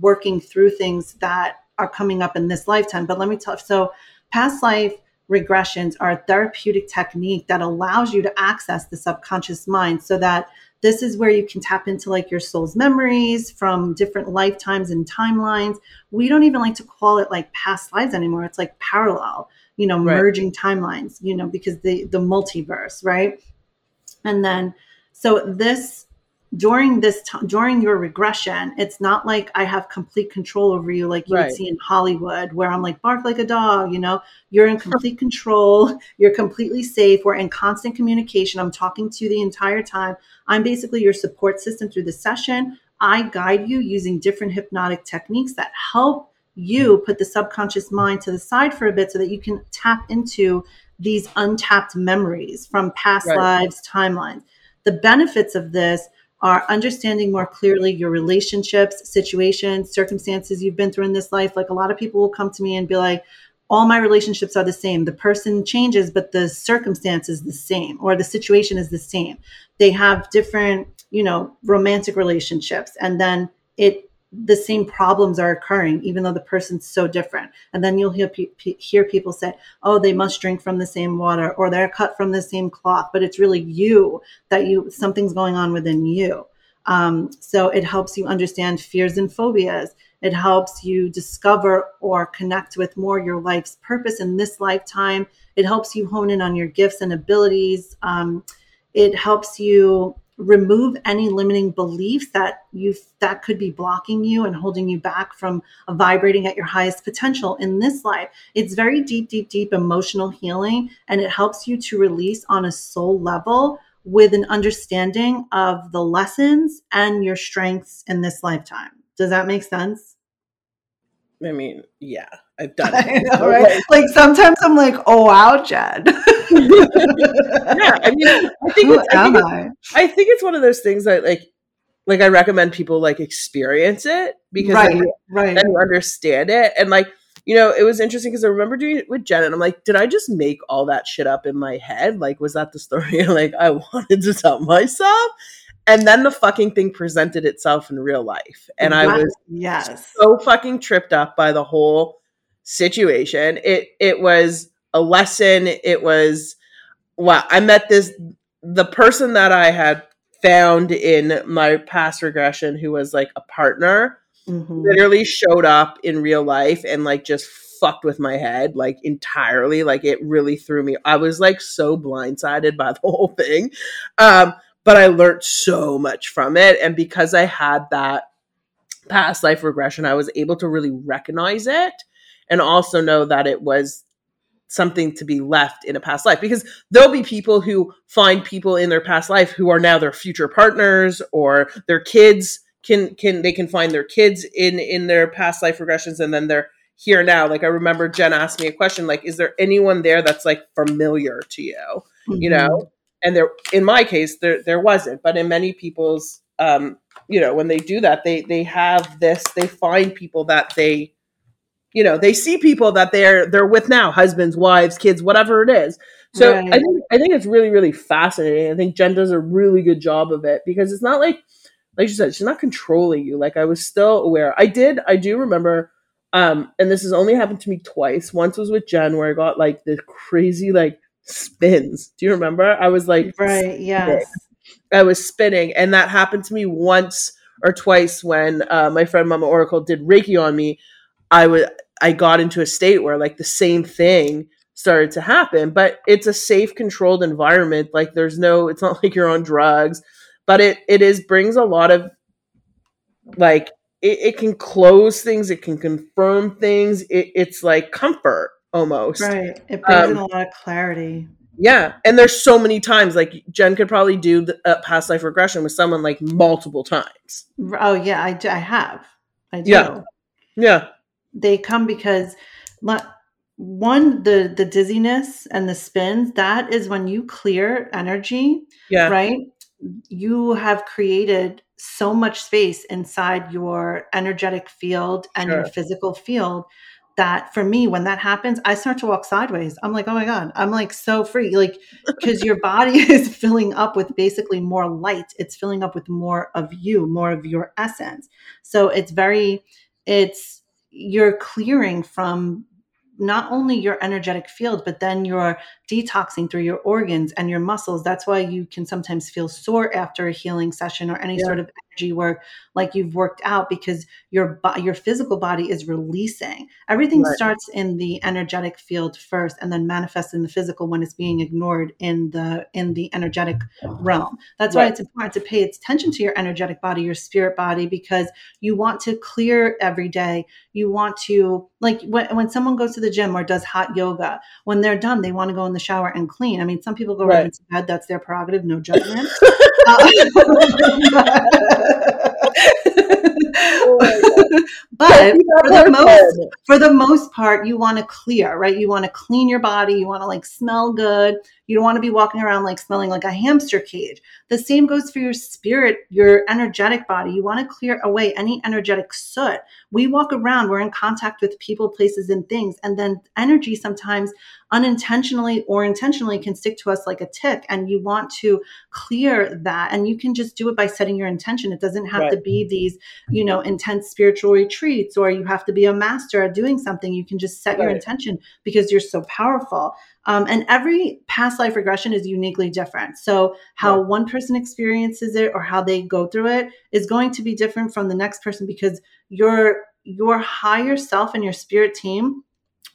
working through things that are coming up in this lifetime but let me tell so past life regressions are a therapeutic technique that allows you to access the subconscious mind so that this is where you can tap into like your soul's memories from different lifetimes and timelines. We don't even like to call it like past lives anymore. It's like parallel, you know, Right. merging timelines, you know, because the the multiverse, right? And then so this during this time during your regression, it's not like I have complete control over you like you Right. would see in Hollywood where I'm like bark like a dog, you know. You're in complete control. You're completely safe. We're in constant communication. I'm talking to you the entire time. I'm basically your support system through the session. I guide you using different hypnotic techniques that help you hmm. put the subconscious mind to the side for a bit so that you can tap into these untapped memories from past Right. lives, timelines. The benefits of this are understanding more clearly your relationships, situations, circumstances you've been through in this life. Like a lot of people will come to me and be like, all my relationships are the same. The person changes, but the circumstance is the same, or the situation is the same. They have different, you know, romantic relationships, and then it the same problems are occurring, even though the person's so different. And then you'll hear pe- pe- hear people say, "Oh, they must drink from the same water, or they're cut from the same cloth," but it's really you that you something's going on within you. Um, so it helps you understand fears and phobias. It helps you discover or connect with more your life's purpose in this lifetime. It helps you hone in on your gifts and abilities. Um, it helps you remove any limiting beliefs that you that could be blocking you and holding you back from vibrating at your highest potential in this life. It's very deep, deep, deep emotional healing, and it helps you to release on a soul level with an understanding of the lessons and your strengths in this lifetime. Does that make sense? I mean, yeah, I've done it. know, right? Like sometimes I'm like, oh wow, Jen. yeah, I mean, I think Who it's, I think, I? I think it's one of those things that like, like I recommend people like experience it because Right, then, you- right. then you understand it. And like, you know, it was interesting because I remember doing it with Jen, and I'm like, did I just make all that shit up in my head? Like, was that the story like I wanted to tell myself? And then the fucking thing presented itself in real life, and I was yes. so fucking tripped up by the whole situation. It it was a lesson. It was wow. I met this the person that I had found in my past regression who was like a partner Mhm. literally showed up in real life and like just fucked with my head like entirely like it really threw me i was like so blindsided by the whole thing um but i learned so much from it and because i had that past life regression i was able to really recognize it and also know that it was something to be left in a past life because there'll be people who find people in their past life who are now their future partners or their kids can can they can find their kids in in their past life regressions and then they're here now. Like i remember jen asked me a question like is there anyone there that's like familiar to you? You Mhm. know and there in my case there there wasn't but in many people's um you know when they do that they they have this they find people that they you know they see people that they're they're with now husbands wives kids whatever it is so Right. i think i think it's really really fascinating i think jen does a really good job of it because it's not like like you said she's not controlling you like i was still aware i did i do remember um and this has only happened to me twice once was with jen where i got like the crazy like spins do you remember i was like Right. Yes. I was spinning, and that happened to me once or twice when uh, my friend Mama Oracle did Reiki on me. I would I got into a state where like the same thing started to happen, but it's a safe, controlled environment. Like there's no, it's not like you're on drugs, but it it is brings a lot of like it, it can close things, it can confirm things. It, it's like comfort almost. Right. It brings in Um, a lot of clarity. Yeah, and there's so many times like Jen could probably do the uh, past life regression with someone like multiple times. Oh yeah, I, do, I have. I do. Yeah. Yeah, They come because one the the dizziness and the spins that is when you clear energy yeah, right? You have created so much space inside your energetic field and your physical field that for me when that happens i start to walk sideways. I'm like oh my god. I'm like so free like because your body is filling up with basically more light. It's filling up with more of you more of your essence. So it's very it's you're clearing from not only your energetic field but then you're detoxing through your organs and your muscles. That's why you can sometimes feel sore after a healing session or any yeah. sort of energy work, like you've worked out, because your your physical body is releasing. Everything right. starts in the energetic field first, and then manifests in the physical when it's being ignored in the in the energetic realm. That's right. why it's important to pay attention to your energetic body, your spirit body, because you want to clear every day. You want to like when, when someone goes to the gym or does hot yoga, when they're done, they want to go in the shower and clean. I mean, some people go right, right into bed. That's their prerogative. No judgment. uh, but for the most for the most part you want to clear right you want to clean your body you want to like smell good you don't want to be walking around like smelling like a hamster cage the same goes for your spirit your energetic body you want to clear away any energetic soot we walk around we're in contact with people places and things and then energy sometimes unintentionally or intentionally can stick to us like a tick and you want to clear that and you can just do it by setting your intention it doesn't have right. to be these you know intense spiritual retreats or you have to be a master at doing something you can just set right. your intention because you're so powerful um, and every past life regression is uniquely different so how yeah. one person experiences it or how they go through it is going to be different from the next person because your your higher self and your spirit team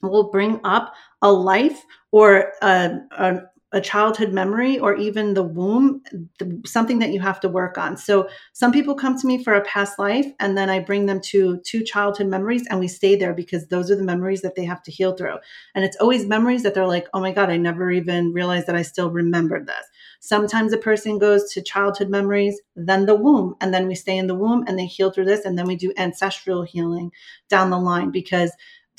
will bring up a life or a, a, a childhood memory or even the womb, the, something that you have to work on. So some people come to me for a past life and then I bring them to two childhood memories and we stay there because those are the memories that they have to heal through. And it's always memories that they're like, oh my God, I never even realized that I still remembered this. Sometimes a person goes to childhood memories, then the womb, and then we stay in the womb and they heal through this. And then we do ancestral healing down the line because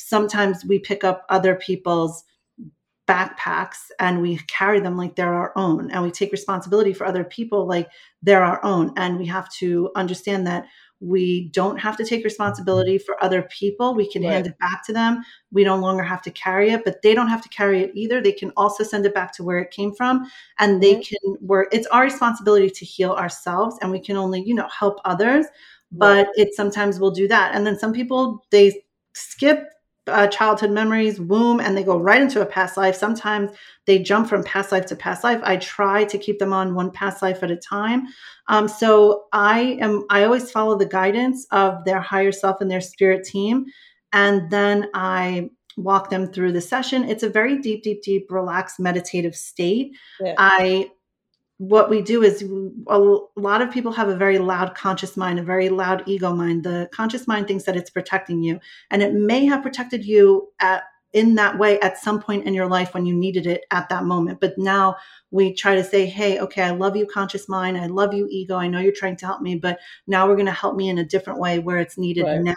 sometimes we pick up other people's backpacks and we carry them like they're our own and we take responsibility for other people like they're our own. And we have to understand that we don't have to take responsibility for other people. We can right. hand it back to them. We no longer have to carry it but they don't have to carry it either. They can also send it back to where it came from and they can work it's our responsibility to heal ourselves and we can only you know help others but right. it sometimes will do that. And then some people they skip uh, childhood memories, womb, and they go right into a past life. Sometimes they jump from past life to past life. I try to keep them on one past life at a time. Um, so I am. I always follow the guidance of their higher self and their spirit team, and then I walk them through the session. It's a very deep, deep, deep, relaxed, meditative state. Yeah. I what we do is a lot of people have a very loud conscious mind, a very loud ego mind. The conscious mind thinks that it's protecting you, and it may have protected you at in that way at some point in your life when you needed it at that moment. But now we try to say, hey, okay, I love you, conscious mind. I love you, ego. I know you're trying to help me, but now we're going to help me in a different way where it's needed right. now,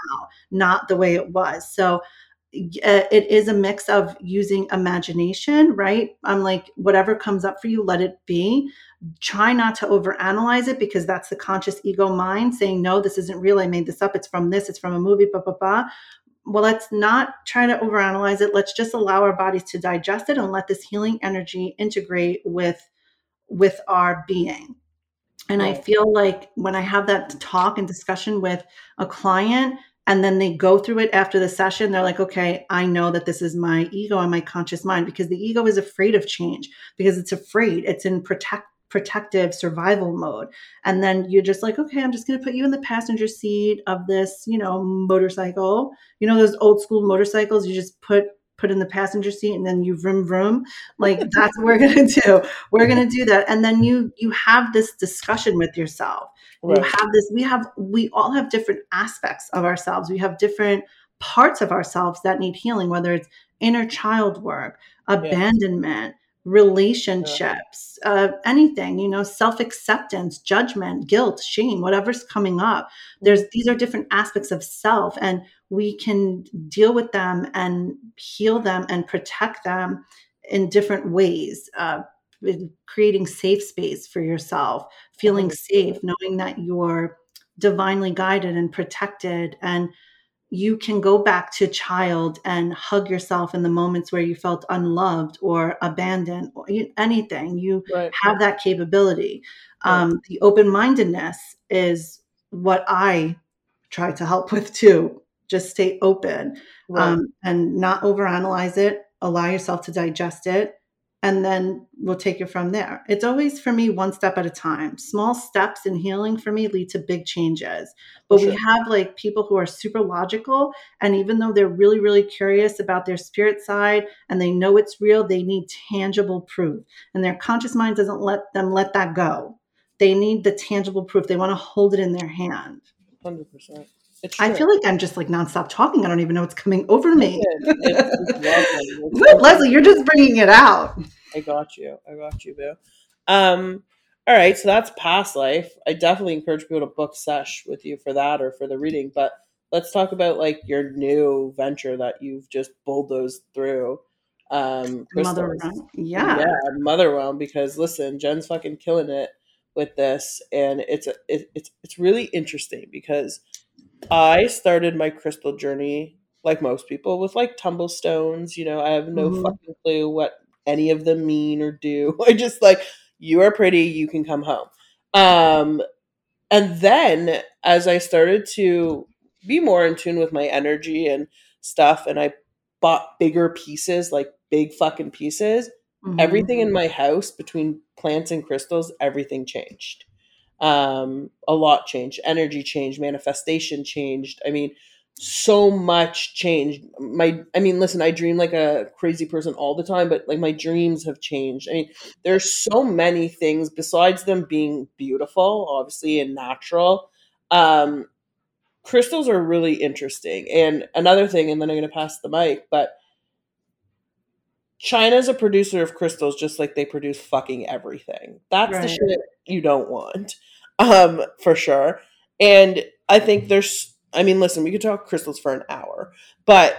not the way it was. So Uh, it is a mix of using imagination, right? I'm like, whatever comes up for you, let it be. Try not to overanalyze it because that's the conscious ego mind saying no this isn't real. I made this up. It's from this. It's from a movie blah blah blah. Well let's not try to overanalyze it. Let's just allow our bodies to digest it and let this healing energy integrate with with our being. And i feel like when i have that talk and discussion with a client and then they go through it after the session. They're like okay i know that this is my ego and my conscious mind because the ego is afraid of change because it's afraid. It's in protect protective survival mode. And then you're just like okay i'm just going to put you in the passenger seat of this you know motorcycle. You know those old school motorcycles? You just put put in the passenger seat and then you vroom vroom like that's what we're going to do. We're going to do that. And then you you have this discussion with yourself. Right. you have this we have we all have different aspects of ourselves. We have different parts of ourselves that need healing whether it's inner child work abandonment yeah. relationships, uh, anything, you know, self acceptance, judgment, guilt, shame, whatever's coming up. There's these are different aspects of self, and we can deal with them and heal them and protect them in different ways. Uh, creating safe space for yourself, feeling safe, knowing that you're divinely guided and protected and you can go back to child and hug yourself in the moments where you felt unloved or abandoned or anything you right. have that capability right. um, the open-mindedness is what i try to help with too just stay open right. um, and not overanalyze it allow yourself to digest it and then we'll take it from there. It's always for me one step at a time. Small steps in healing for me lead to big changes. But sure. we have like people who are super logical and even though they're really really curious about their spirit side and they know it's real, they need tangible proof. And their conscious mind doesn't let them let that go. They need the tangible proof. They want to hold it in their hand. 100%. I feel like I'm just like nonstop talking. I don't even know what's coming over me. Leslie, you're just bringing it out. I got you. I got you, boo. Um, all right, so that's past life. I definitely encourage people to book sesh with you for that or for the reading. But let's talk about like your new venture that you've just bulldozed through. Um, Mother Realm, yeah, yeah, Mother Realm. Because listen, Jen's fucking killing it with this, and it's a, it, it's it's really interesting because I started my crystal journey like most people with like tumble stones. You know, I have no mm-hmm. fucking clue what any of them mean or do. I just like you are pretty, you can come home. Um and then as I started to be more in tune with my energy and stuff and I bought bigger pieces, like big fucking pieces, mm-hmm. everything in my house between plants and crystals, everything changed um a lot changed energy changed manifestation changed. I mean so much changed. My i mean listen i dream like a crazy person all the time but like my dreams have changed. I mean there's so many things besides them being beautiful obviously and natural. Um crystals are really interesting. And another thing and then i'm going to pass the mic but China's a producer of crystals just like they produce fucking everything. That's right. the shit you don't want. Um, for sure. And I think there's I mean, listen, we could talk crystals for an hour, but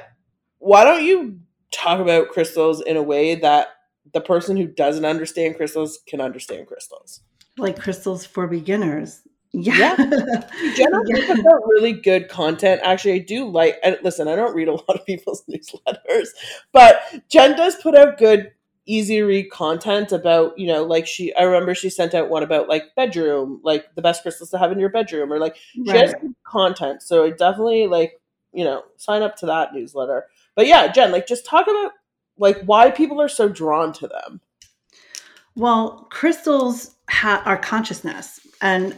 why don't you talk about crystals in a way that the person who doesn't understand crystals can understand crystals? Like crystals for beginners. Yeah. yeah. Jenna yeah. puts out really good content. Actually, I do like, and listen, I don't read a lot of people's newsletters, but Jen does put out good, easy read content about, you know, like she, I remember she sent out one about like bedroom, like the best crystals to have in your bedroom, or like she right. has content. So I definitely like, you know, sign up to that newsletter. But yeah, Jen, like just talk about like why people are so drawn to them. Well, crystals ha- are consciousness. And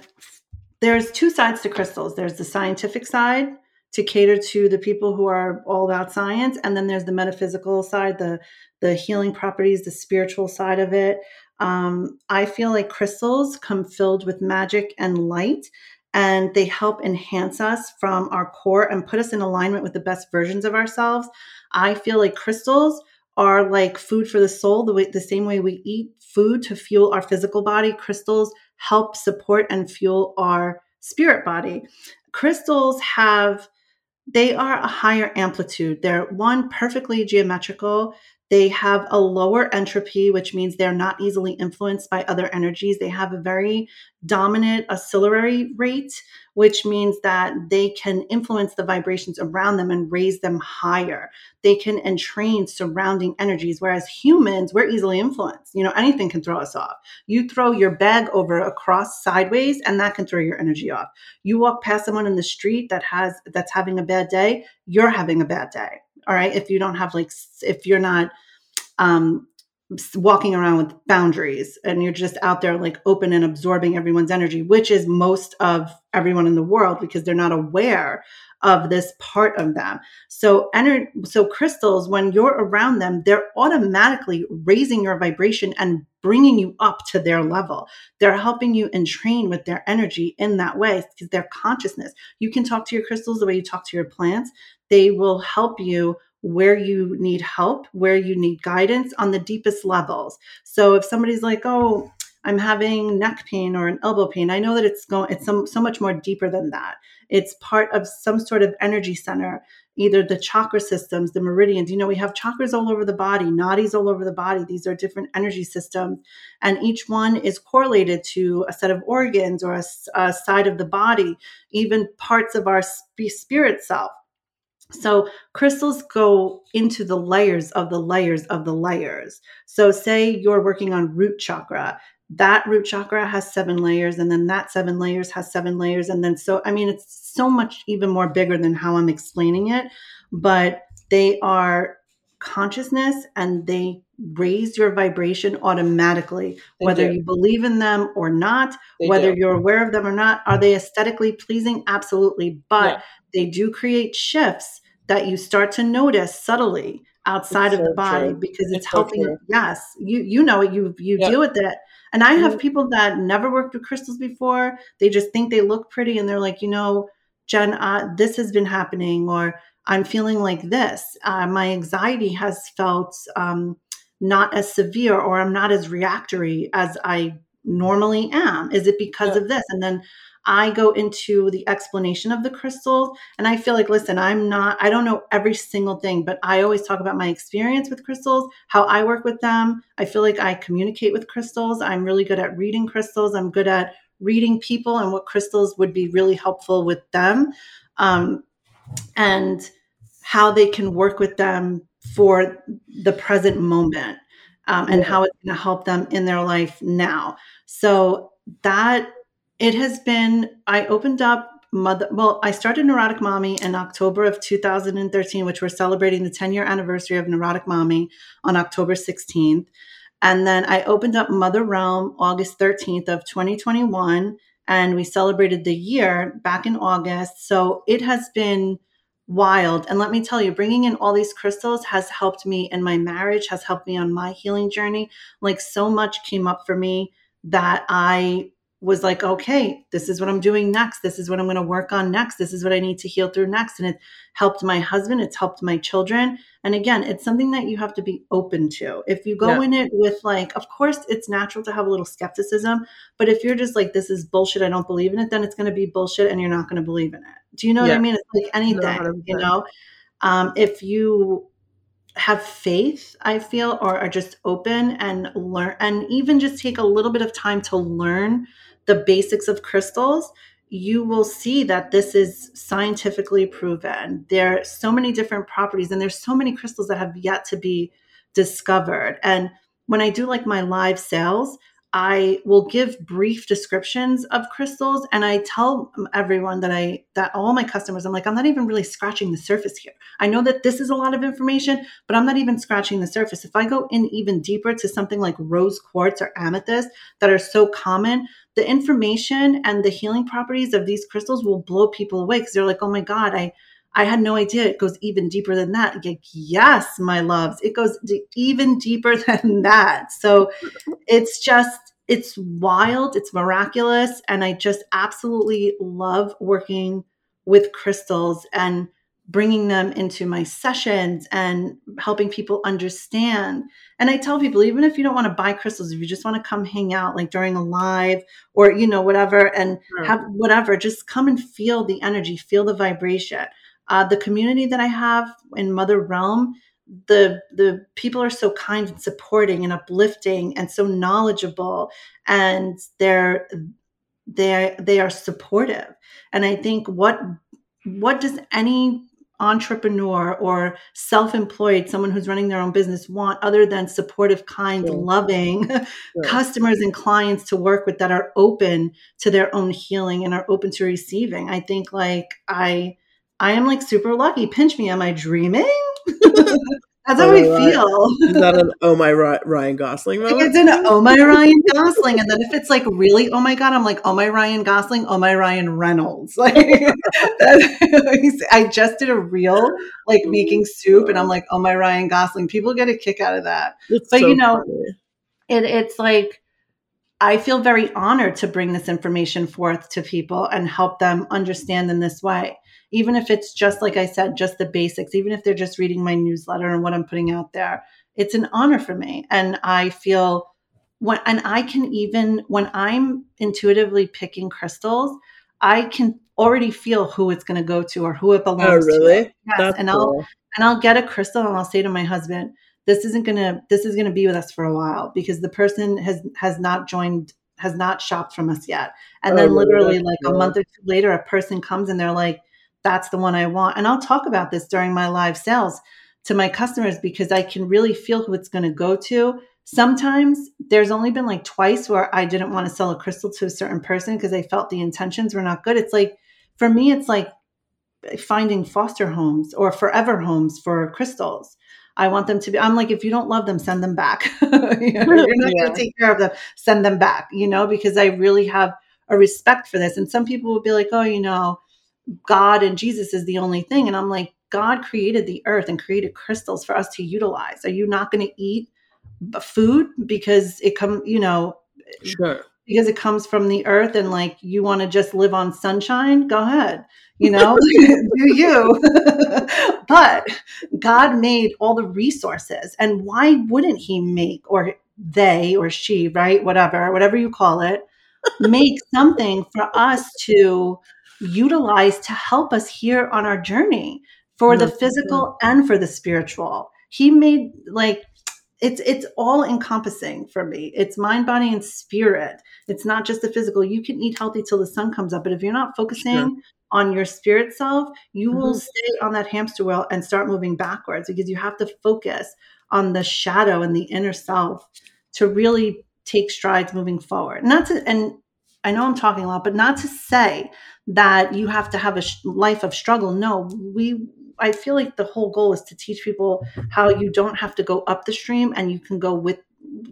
there's two sides to crystals. There's the scientific side to cater to the people who are all about science and then there's the metaphysical side the the healing properties the spiritual side of it. Um, i feel like crystals come filled with magic and light and they help enhance us from our core and put us in alignment with the best versions of ourselves. I feel like crystals are like food for the soul the way the same way we eat food to fuel our physical body. Crystals help support and fuel our spirit body. Crystals have they are a higher amplitude. They're one perfectly geometrical. They have a lower entropy, which means they're not easily influenced by other energies. They have a very dominant oscillatory rate, which means that they can influence the vibrations around them and raise them higher. They can entrain surrounding energies, whereas humans, we're easily influenced. You know, anything can throw us off. You throw your bag over across sideways, and that can throw your energy off. You walk past someone in the street that has that's having a bad day, you're having a bad day all right? If you don't have like if you're not um walking around with boundaries and you're just out there like open and absorbing everyone's energy which is most of everyone in the world because they're not aware of this part of them. So ener- so crystals when you're around them they're automatically raising your vibration and bringing you up to their level. They're helping you entrain with their energy in that way because their consciousness. You can talk to your crystals the way you talk to your plants they will help you where you need help, where you need guidance on the deepest levels. So if somebody's like, "Oh, I'm having neck pain or an elbow pain," I know that it's going it's so, so much more deeper than that. It's part of some sort of energy center, either the chakra systems, the meridians. You know, we have chakras all over the body, nadis all over the body. These are different energy systems, and each one is correlated to a set of organs or a, a side of the body, even parts of our spirit self. So crystals go into the layers of the layers of the layers. So say you're working on root chakra, that root chakra has seven layers and then that seven layers has seven layers and then so I mean it's so much even more bigger than how I'm explaining it, but they are consciousness and they raise your vibration automatically They whether do. you believe in them or not They whether do. you're aware of them or not are they aesthetically pleasing absolutely but Yeah. they do create shifts that you start to notice subtly outside It's of the body true. because it's, It's helping true. yes you you know it you you deal with it and i have Mhm. people that never worked with crystals before they just think they look pretty and they're like you know jen uh, this has been happening or i'm feeling like this uh, my anxiety has felt um, not as severe or i'm not as reactory as i normally am is it because Yeah. of this and then I go into the explanation of the crystals and I feel like, listen, I'm not, I don't know every single thing, but I always talk about my experience with crystals, how I work with them. I feel like I communicate with crystals. I'm really good at reading crystals. I'm good at reading people and what crystals would be really helpful with them um, and how they can work with them for the present moment um, and how it's going to help them in their life now. So that it has been, I opened up mother, well, I started Neurotic Mommy in October of 2013, which we're celebrating the 10 year anniversary of Neurotic Mommy on October 16th. And then I opened up Mother Realm August 13th of 2021, and we celebrated the year back in August. So it has been wild. And let me tell you, bringing in all these crystals has helped me in my marriage, has helped me on my healing journey. Like so much came up for me that I was like, okay, this is what I'm doing next. This is what I'm going to work on next. This is what I need to heal through next. And it helped my husband, it's helped my children. And again, it's something that you have to be open to. If you go Yeah. in it with, like, of course, it's natural to have a little skepticism. But if you're just like, this is bullshit, I don't believe in it, then it's going to be bullshit and you're not going to believe in it. Do you know what I mean? It's like anything, 100%. you know? Um, if you have faith, I feel, or are just open and learn, and even just take a little bit of time to learn the basics of crystals, you will see that this is scientifically proven. There are so many different properties, and there's so many crystals that have yet to be discovered. And when I do like my live sales, I will give brief descriptions of crystals and I tell everyone that I that all my customers I'm like I'm not even really scratching the surface here. I know that this is a lot of information, but I'm not even scratching the surface. If I go in even deeper to something like rose quartz or amethyst that are so common, the information and the healing properties of these crystals will blow people away because they're like, "Oh my god, I I had no idea it goes even deeper than that." Like, yes, my loves, it goes d- even deeper than that. So it's just it's wild it's miraculous and i just absolutely love working with crystals and bringing them into my sessions and helping people understand and i tell people even if you don't want to buy crystals if you just want to come hang out like during a live or you know whatever and have whatever just come and feel the energy feel the vibration uh, the community that i have in mother realm the the people are so kind and supporting and uplifting and so knowledgeable and they're they they are supportive and i think what what does any entrepreneur or self-employed someone who's running their own business want other than supportive kind Sure. loving Sure. customers and clients to work with that are open to their own healing and are open to receiving i think like i i am like super lucky pinch me am i dreaming that's how Oh, i feel Is that an oh my Ryan Gosling like moment? it's an oh my Ryan Gosling, and then if it's like really oh my god, I'm like oh my Ryan Gosling, oh my Ryan Reynolds. Like I just did a reel like oh making soup, and I'm like oh my Ryan Gosling. People get a kick out of that. It's but so you know. It, it's like I feel very honored to bring this information forth to people and help them understand in this way. Even if it's just like I said, just the basics, even if they're just reading my newsletter and what I'm putting out there, it's an honor for me. And I feel when, and I can even, when I'm intuitively picking crystals, I can already feel who it's going to go to or who it oh, belongs to. Oh, really? to. Yes. That's and I'll, cool. and I'll get a crystal and I'll say to my husband, this isn't gonna this is gonna be with us for a while because the person has has not joined has not shopped from us yet. And Oh, then literally like a month or two later, a person comes and they're like, that's the one I want. And I'll talk about this during my live sales to my customers because I can really feel who it's gonna go to. Sometimes there's only been like twice where I didn't want to sell a crystal to a certain person because I felt the intentions were not good. It's like for me, it's like finding foster homes or forever homes for crystals. I want them to be. I'm like, if you don't love them, send them back. you know, you're not Yeah. going to take care of them. Send them back. You know, because I really have a respect for this. And some people would be like, oh, you know, God and Jesus is the only thing. And I'm like, God created the earth and created crystals for us to utilize. Are you not going to eat food because it come, you know, Sure. because it comes from the earth and like you want to just live on sunshine? Go ahead. You know, do you. but God made all the resources. And why wouldn't He make, or they, or she, right? Whatever, whatever you call it, make something for us to utilize to help us here on our journey for the Mhm. physical and for the spiritual. He made like it's it's all encompassing for me. It's mind, body, and spirit. It's not just the physical. You can eat healthy till the sun comes up, but if you're not focusing Sure. on your spirit self, you will Mhm. stay on that hamster wheel and start moving backwards because you have to focus on the shadow and the inner self to really take strides moving forward. Not to and I know I'm talking a lot, but not to say that you have to have a sh- life of struggle. No, we I feel like the whole goal is to teach people how you don't have to go up the stream and you can go with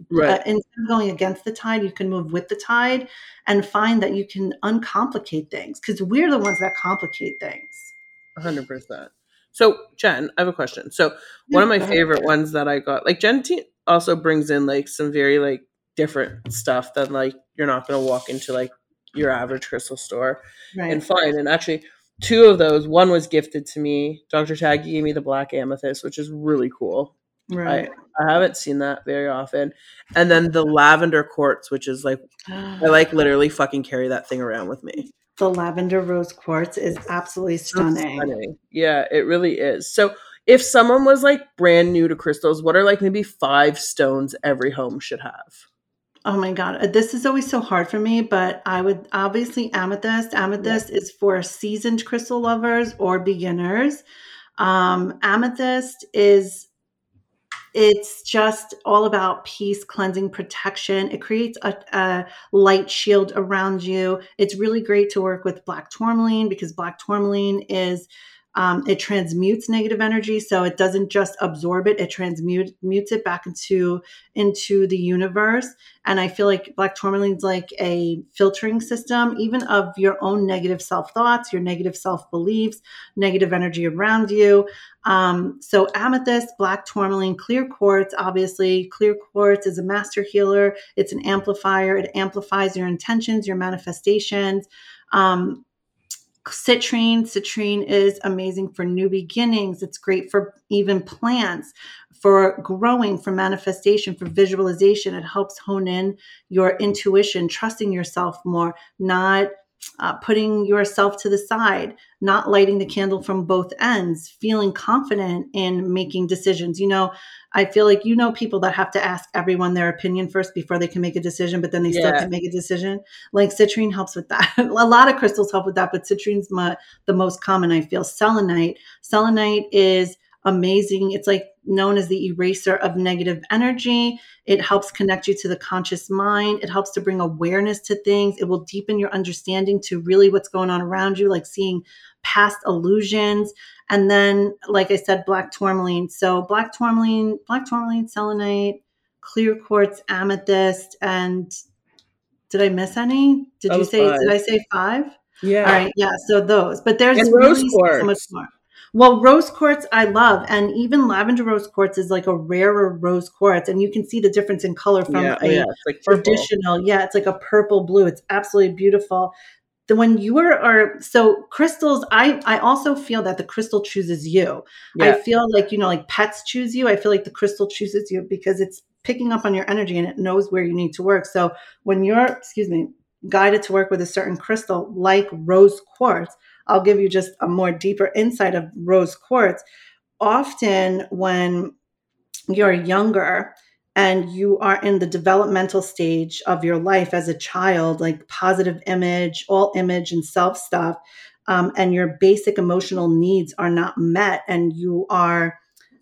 Right. uh, instead of going against the tide, you can move with the tide and find that you can uncomplicate things because we're the ones that complicate things. hundred percent. So, Jen, I have a question. So, one of my Yeah, go ahead. favorite ones that I got, like Jen T also brings in like some very like different stuff that like you're not gonna walk into like your average crystal store Right. and find. And actually, two of those, one was gifted to me. Dr. Taggy gave me the black amethyst, which is really cool. right. I haven't seen that very often. And then the lavender quartz, which is like I like literally fucking carry that thing around with me. the lavender rose quartz is absolutely stunning. stunning. Yeah, it really is. So if someone was like brand new to crystals, what are like maybe five stones every home should have? Oh my god, Uh, this is always so hard for me, but I would obviously amethyst. Amethyst is for seasoned crystal lovers or beginners. Um, amethyst is it's just all about peace, cleansing, protection. It creates a, a light shield around you. It's really great to work with black tourmaline because black tourmaline is um, it transmutes negative energy, so it doesn't just absorb it; it transmutes mutes it back into into the universe. And I feel like black tourmaline's like a filtering system, even of your own negative self thoughts, your negative self beliefs, negative energy around you. Um, so amethyst, black tourmaline, clear quartz. Obviously, clear quartz is a master healer. It's an amplifier. It amplifies your intentions, your manifestations. Um, citrine. Citrine is amazing for new beginnings. It's great for even plants for growing for manifestation for visualization. It helps hone in your intuition trusting yourself more not uh, putting yourself to the side not lighting the candle from both ends feeling confident in making decisions. You know i feel like you know people that have to ask everyone their opinion first before they can make a decision but then they still Yeah. can't make a decision. Like citrine helps with that. A lot of crystals help with that but citrine's my, the most common i feel. Selenite. Selenite is amazing. It's like known as the eraser of negative energy. It helps connect you to the conscious mind. It helps to bring awareness to things. It will deepen your understanding to really what's going on around you like seeing past illusions. And then like i said black tourmaline. So black tourmaline black tourmaline selenite clear quartz amethyst and did i miss any? Did you say five. did i say five? Yeah. all right, yeah. So those, but there's And rose really so much more. Well, rose quartz I love, and even lavender rose quartz is like a rarer rose quartz, and you can see the difference in color from yeah, a yeah, like traditional. Yeah, it's like a purple blue. It's absolutely beautiful. The when you are, are so crystals, I I also feel that the crystal chooses you. I feel like you know, like pets choose you. I feel like the crystal chooses you because it's picking up on your energy and it knows where you need to work. So when you're, excuse me, guided to work with a certain crystal like rose quartz, I'll give you just a more deeper insight of rose quartz. Often when you're younger and you are in the developmental stage of your life as a child, like positive image, all image and self stuff, um, and your basic emotional needs are not met, and you are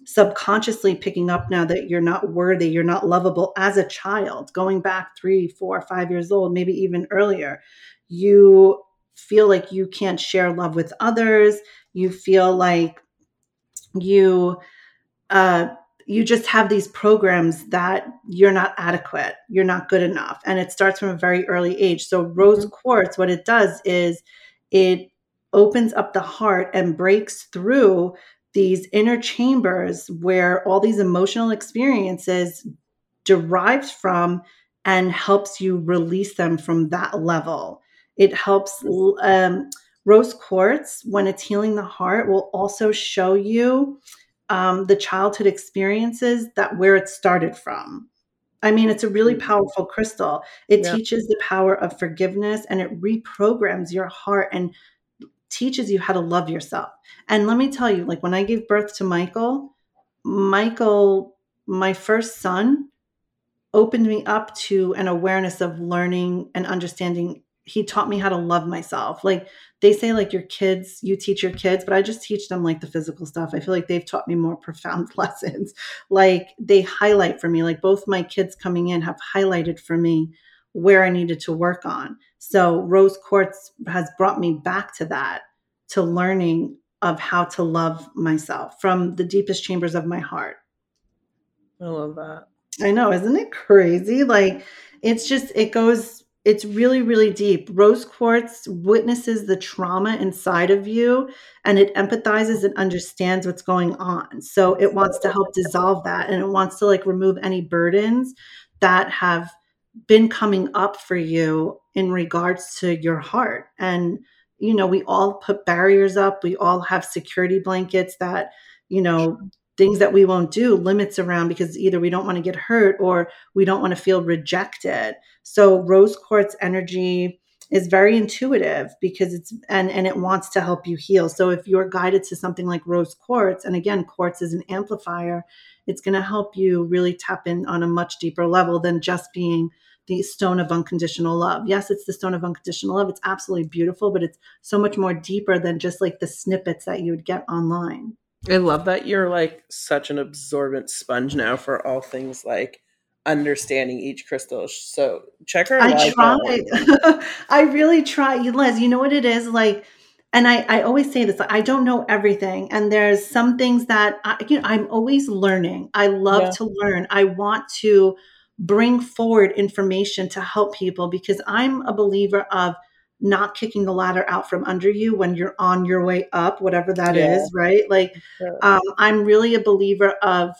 subconsciously picking up now that you're not worthy, you're not lovable as a child, going back three, four, five years old, maybe even earlier, you feel like you can't share love with others. You feel like you uh, you just have these programs that you're not adequate, you're not good enough. And it starts from a very early age. So, rose Mm-hmm. quartz, what it does is it opens up the heart and breaks through these inner chambers where all these emotional experiences derived from and helps you release them from that level. It helps um, rose quartz when it's healing the heart will also show you um, the childhood experiences that where it started from. I mean, it's a really powerful crystal. It Yeah. teaches the power of forgiveness and it reprograms your heart and teaches you how to love yourself. And let me tell you, like when I gave birth to Michael, Michael, my first son, opened me up to an awareness of learning and understanding. He taught me how to love myself. Like they say, like your kids, you teach your kids, but I just teach them like the physical stuff. I feel like they've taught me more profound lessons. Like they highlight for me, like both my kids coming in have highlighted for me where I needed to work on. So Rose Quartz has brought me back to that, to learning of how to love myself from the deepest chambers of my heart. I love that. I know, isn't it crazy? Like it's just it goes it's really really deep. Rose quartz witnesses the trauma inside of you and it empathizes and understands what's going on. So it wants to help dissolve that and it wants to like remove any burdens that have been coming up for you in regards to your heart. And you know, we all put barriers up. We all have security blankets that, you know, things that we won't do, limits around because either we don't want to get hurt or we don't want to feel rejected. So rose quartz energy is very intuitive because it's and and it wants to help you heal. So if you're guided to something like rose quartz and again quartz is an amplifier, it's going to help you really tap in on a much deeper level than just being the stone of unconditional love. Yes, it's the stone of unconditional love. It's absolutely beautiful, but it's so much more deeper than just like the snippets that you would get online. I love that you're like such an absorbent sponge now for all things like understanding each crystal. So check her. I try. I really try. Les, you know what it is like, and I, I always say this. I don't know everything, and there's some things that I, you know I'm always learning. I love Yeah. to learn. I want to bring forward information to help people because I'm a believer of not kicking the ladder out from under you when you're on your way up, whatever that is, Yeah. right? Like um, I'm really a believer of,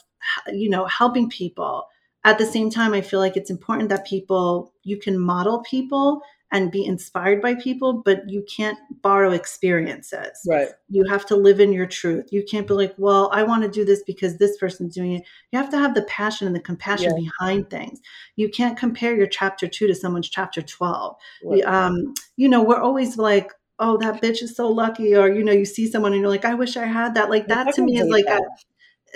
you know, helping people. At the same time, I feel like it's important that people, you can model people and be inspired by people, but you can't borrow experiences. Right. You have to live in your truth. You can't be like, well, I want to do this because this person's doing it. You have to have the passion and the compassion Yeah. behind things. You can't compare your chapter two to someone's chapter 12 Right. um, you know, we're always like, oh, that bitch is so lucky, or you know, you see someone and you're like, I wish I had that. Like that to me is like that.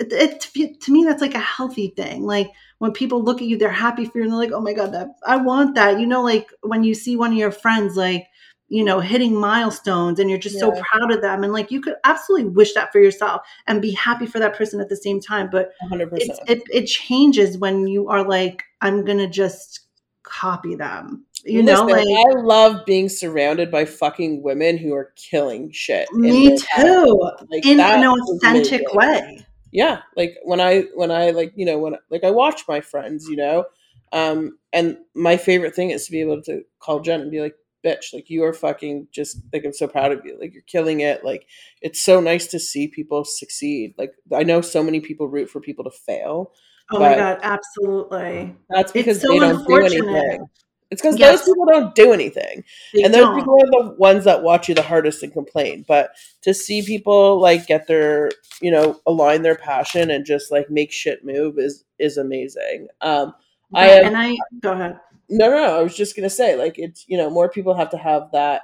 a, it, it to me that's like a healthy thing. Like when people look at you, they're happy for you, and they're like, oh my god, that I want that. You know, like when you see one of your friends, like you know, hitting milestones, and you're just so proud of them, and like you could absolutely wish that for yourself and be happy for that person at the same time, but 100%. it's, it it changes when you are like, I'm gonna just copy them. You know, like I love being surrounded by fucking women who are killing shit. in me too. Like, in that an authentic way. Yeah like when i when i like you know when like i watch my friends you know um and my favorite thing is to be able to call jen and be like bitch like you are fucking just like i'm so proud of you. Like you're killing it. Like it's so nice to see people succeed. Like i know so many people root for people to fail Oh my god, absolutely. that's because It's so they don't do anything it's because Yes. those people don't do anything They and those don't. people are the ones that watch you the hardest and complain but to see people like get their you know align their passion and just like make shit move is is amazing um I have- and I go ahead. no no no, i was just gonna say like it's you know more people have to have that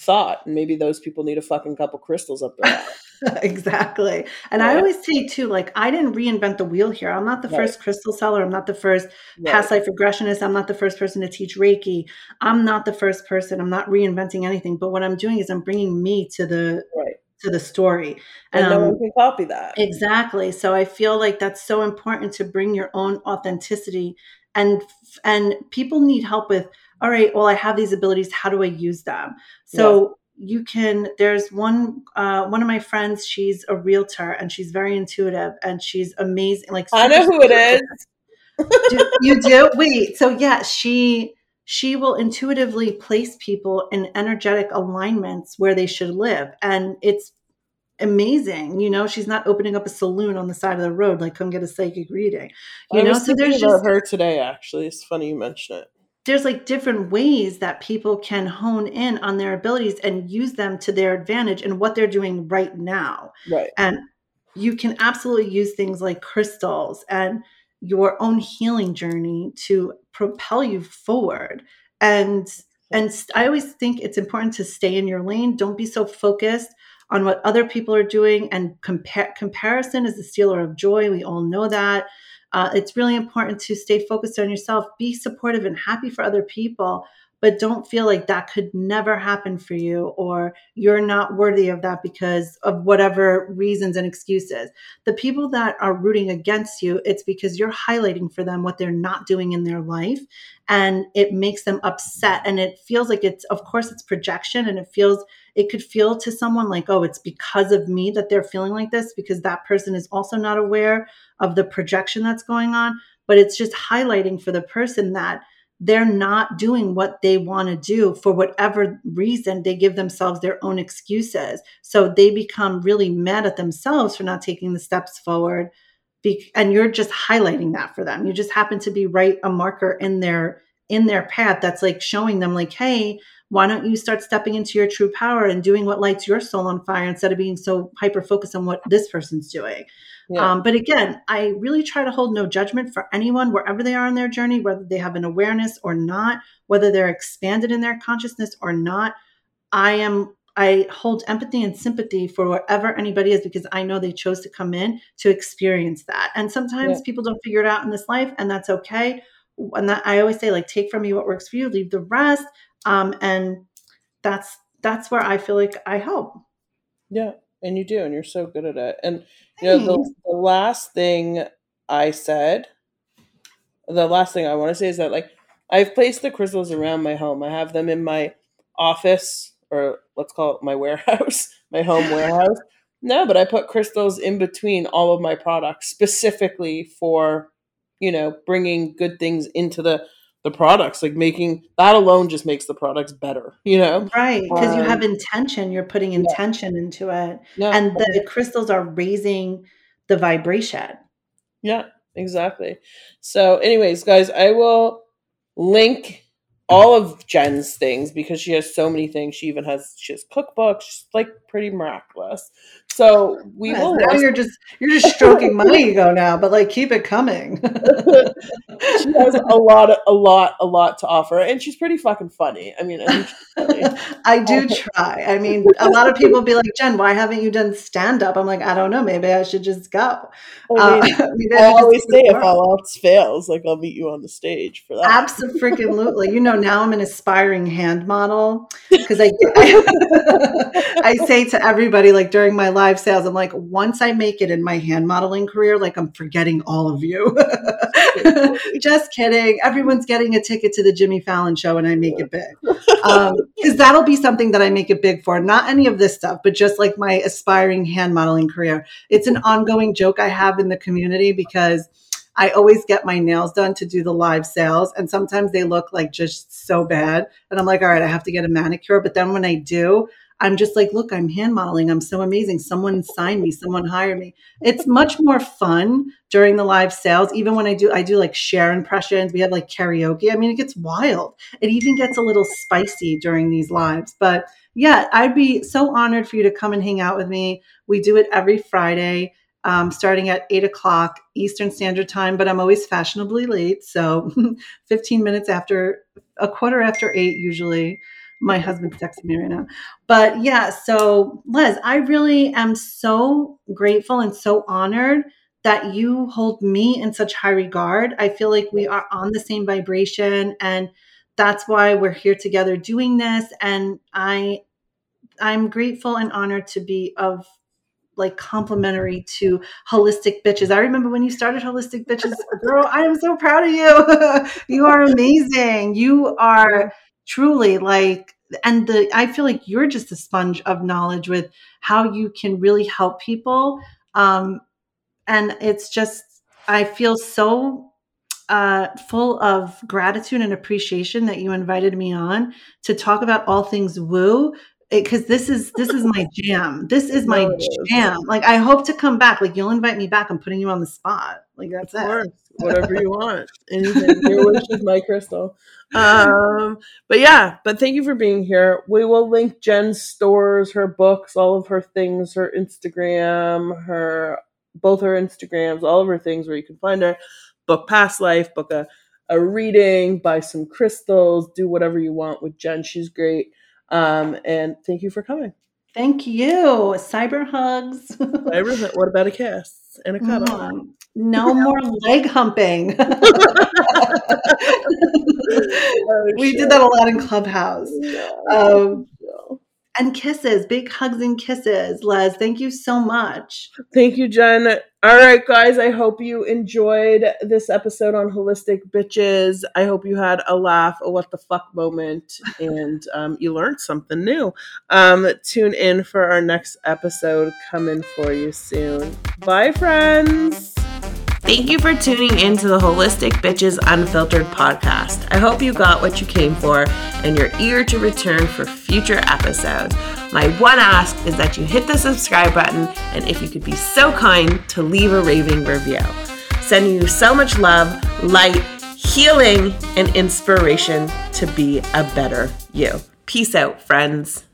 thought and maybe those people need a fucking couple crystals up their ass. exactly. And I always say too, like I didn't reinvent the wheel here. I'm not the Right. first crystal seller. I'm not the first Right. past life regressionist. I'm not the first person to teach Reiki. I'm not the first person. I'm not reinventing anything. But what I'm doing is I'm bringing me to the right to the story. and no Um, one can copy that Exactly. So I feel like that's so important to bring your own authenticity and and people need help with all right, well I have these abilities, how do I use them? So you can there's one uh, one of my friends she's a realtor and she's very intuitive and she's amazing like I know who it is. do, you do wait so yeah she she will intuitively place people in energetic alignments where they should live and it's amazing you know she's not opening up a saloon on the side of the road like come get a psychic reading you I know so there's just her today. Actually, it's funny you mention it. There's like different ways that people can hone in on their abilities and use them to their advantage in what they're doing right now. Right. and you can absolutely use things like crystals and your own healing journey to propel you forward. And and I always think it's important to stay in your lane. Don't be so focused on what other people are doing. And compare comparison is the stealer of joy. We all know that uh, it's really important to stay focused on yourself be supportive and happy for other people but don't feel like that could never happen for you or you're not worthy of that because of whatever reasons and excuses. The people that are rooting against you, it's because you're highlighting for them what they're not doing in their life and it makes them upset and it feels like it's of course it's projection and it feels it could feel to someone like oh it's because of me that they're feeling like this because that person is also not aware of the projection that's going on but it's just highlighting for the person that they're not doing what they want to do for whatever reason they give themselves their own excuses. So they become really mad at themselves for not taking the steps forward. And you're just highlighting that for them. You just happen to be right a marker in their in their path that's like showing them like hey why don't you start stepping into your true power and doing what lights your soul on fire instead of being so hyper focused on what this person's doing Yeah. um, but again, I really try to hold no judgment for anyone wherever they are in their journey, whether they have an awareness or not, whether they're expanded in their consciousness or not. I am. I hold empathy and sympathy for wherever anybody is because I know they chose to come in to experience that. And sometimes Yeah. people don't figure it out in this life, and that's okay. And that I always say, like, take from me what works for you, leave the rest. Um, and that's that's where I feel like I help. Yeah, and you do, and you're so good at it. And you know, the, the last thing I said, the last thing I want to say is that like I've placed the crystals around my home. I have them in my office, or let's call it my warehouse, my home warehouse. No, but I put crystals in between all of my products specifically for, you know, bringing good things into the the products. Like making that alone just makes the products better. You know. Right, because you Um, have intention, you're putting yeah. intention into it. Yeah. And the crystals are raising the vibration. Yeah, exactly. So, anyways, guys, I will link all of Jen's things because she has so many things. She even has she has cookbooks. Like pretty miraculous. So we Yes, will. now list- you're just you're just stroking my ego now, but like keep it coming. she has a lot, a lot, a lot to offer, and she's pretty fucking funny. I mean, I. I do try. I mean, a lot of people be like, Jen, why haven't you done stand up? I'm like, I don't know. Maybe I should just go. I Uh, mean, maybe I should always say if all else fails, like I'll meet you on the stage for that. Absolutely. You know, now I'm an aspiring hand model because I, I I say to everybody like during my live sales, I'm like, once I make it in my hand modeling career, like I'm forgetting all of you. Just kidding. Everyone's getting a ticket to the Jimmy Fallon show and I make it big. Um, because that'll be something that I make it big for. Not any of this stuff, but just like my aspiring hand modeling career. It's an ongoing joke I have in the community because I always get my nails done to do the live sales, and sometimes they look like just so bad. And I'm like, all right, I have to get a manicure. But then when I do, I'm just like, look, I'm hand modeling. I'm so amazing. Someone signed me, someone hired me. It's much more fun during the live sales. Even when I do, I do like share impressions. We have like karaoke. I mean, it gets wild. It even gets a little spicy during these lives. But yeah, I'd be so honored for you to come and hang out with me. We do it every Friday um, starting at eight o'clock Eastern Standard Time, but I'm always fashionably late. So 15 minutes after, a quarter after eight, usually. My husband's texting me right now. But yeah, so Les, I really am so grateful and so honored that you hold me in such high regard. I feel like we are on the same vibration and that's why we're here together doing this and I I'm grateful and honored to be of like complimentary to holistic bitches. I remember when you started holistic bitches, girl, I am so proud of you. you are amazing. You are truly like and the i feel like you're just a sponge of knowledge with how you can really help people um and it's just i feel so uh, full of gratitude and appreciation that you invited me on to talk about all things woo because this is this is my jam. This is my jam. Like I hope to come back. Like you'll invite me back. I'm putting you on the spot. Like that's of course. it. Whatever you want. Anything. Your wish is my crystal. Um, but yeah, but thank you for being here. We will link Jen's stores, her books, all of her things, her Instagram, her both her Instagrams, all of her things where you can find her. Book past life, book a a reading, buy some crystals, do whatever you want with Jen. She's great. Um, and thank you for coming. Thank you. Cyber hugs. Cyber, what about a kiss and a cuddle? Mm, no more leg humping. oh, we did that a lot in Clubhouse. Um, and kisses, big hugs and kisses. Les, thank you so much. Thank you, Jen. All right, guys, I hope you enjoyed this episode on Holistic Bitches. I hope you had a laugh, a what the fuck moment, and um, you learned something new. Um, tune in for our next episode coming for you soon. Bye, friends. Thank you for tuning in to the Holistic Bitches Unfiltered podcast. I hope you got what you came for and you're eager to return for future episodes. My one ask is that you hit the subscribe button and if you could be so kind to leave a raving review. Sending you so much love, light, healing, and inspiration to be a better you. Peace out, friends.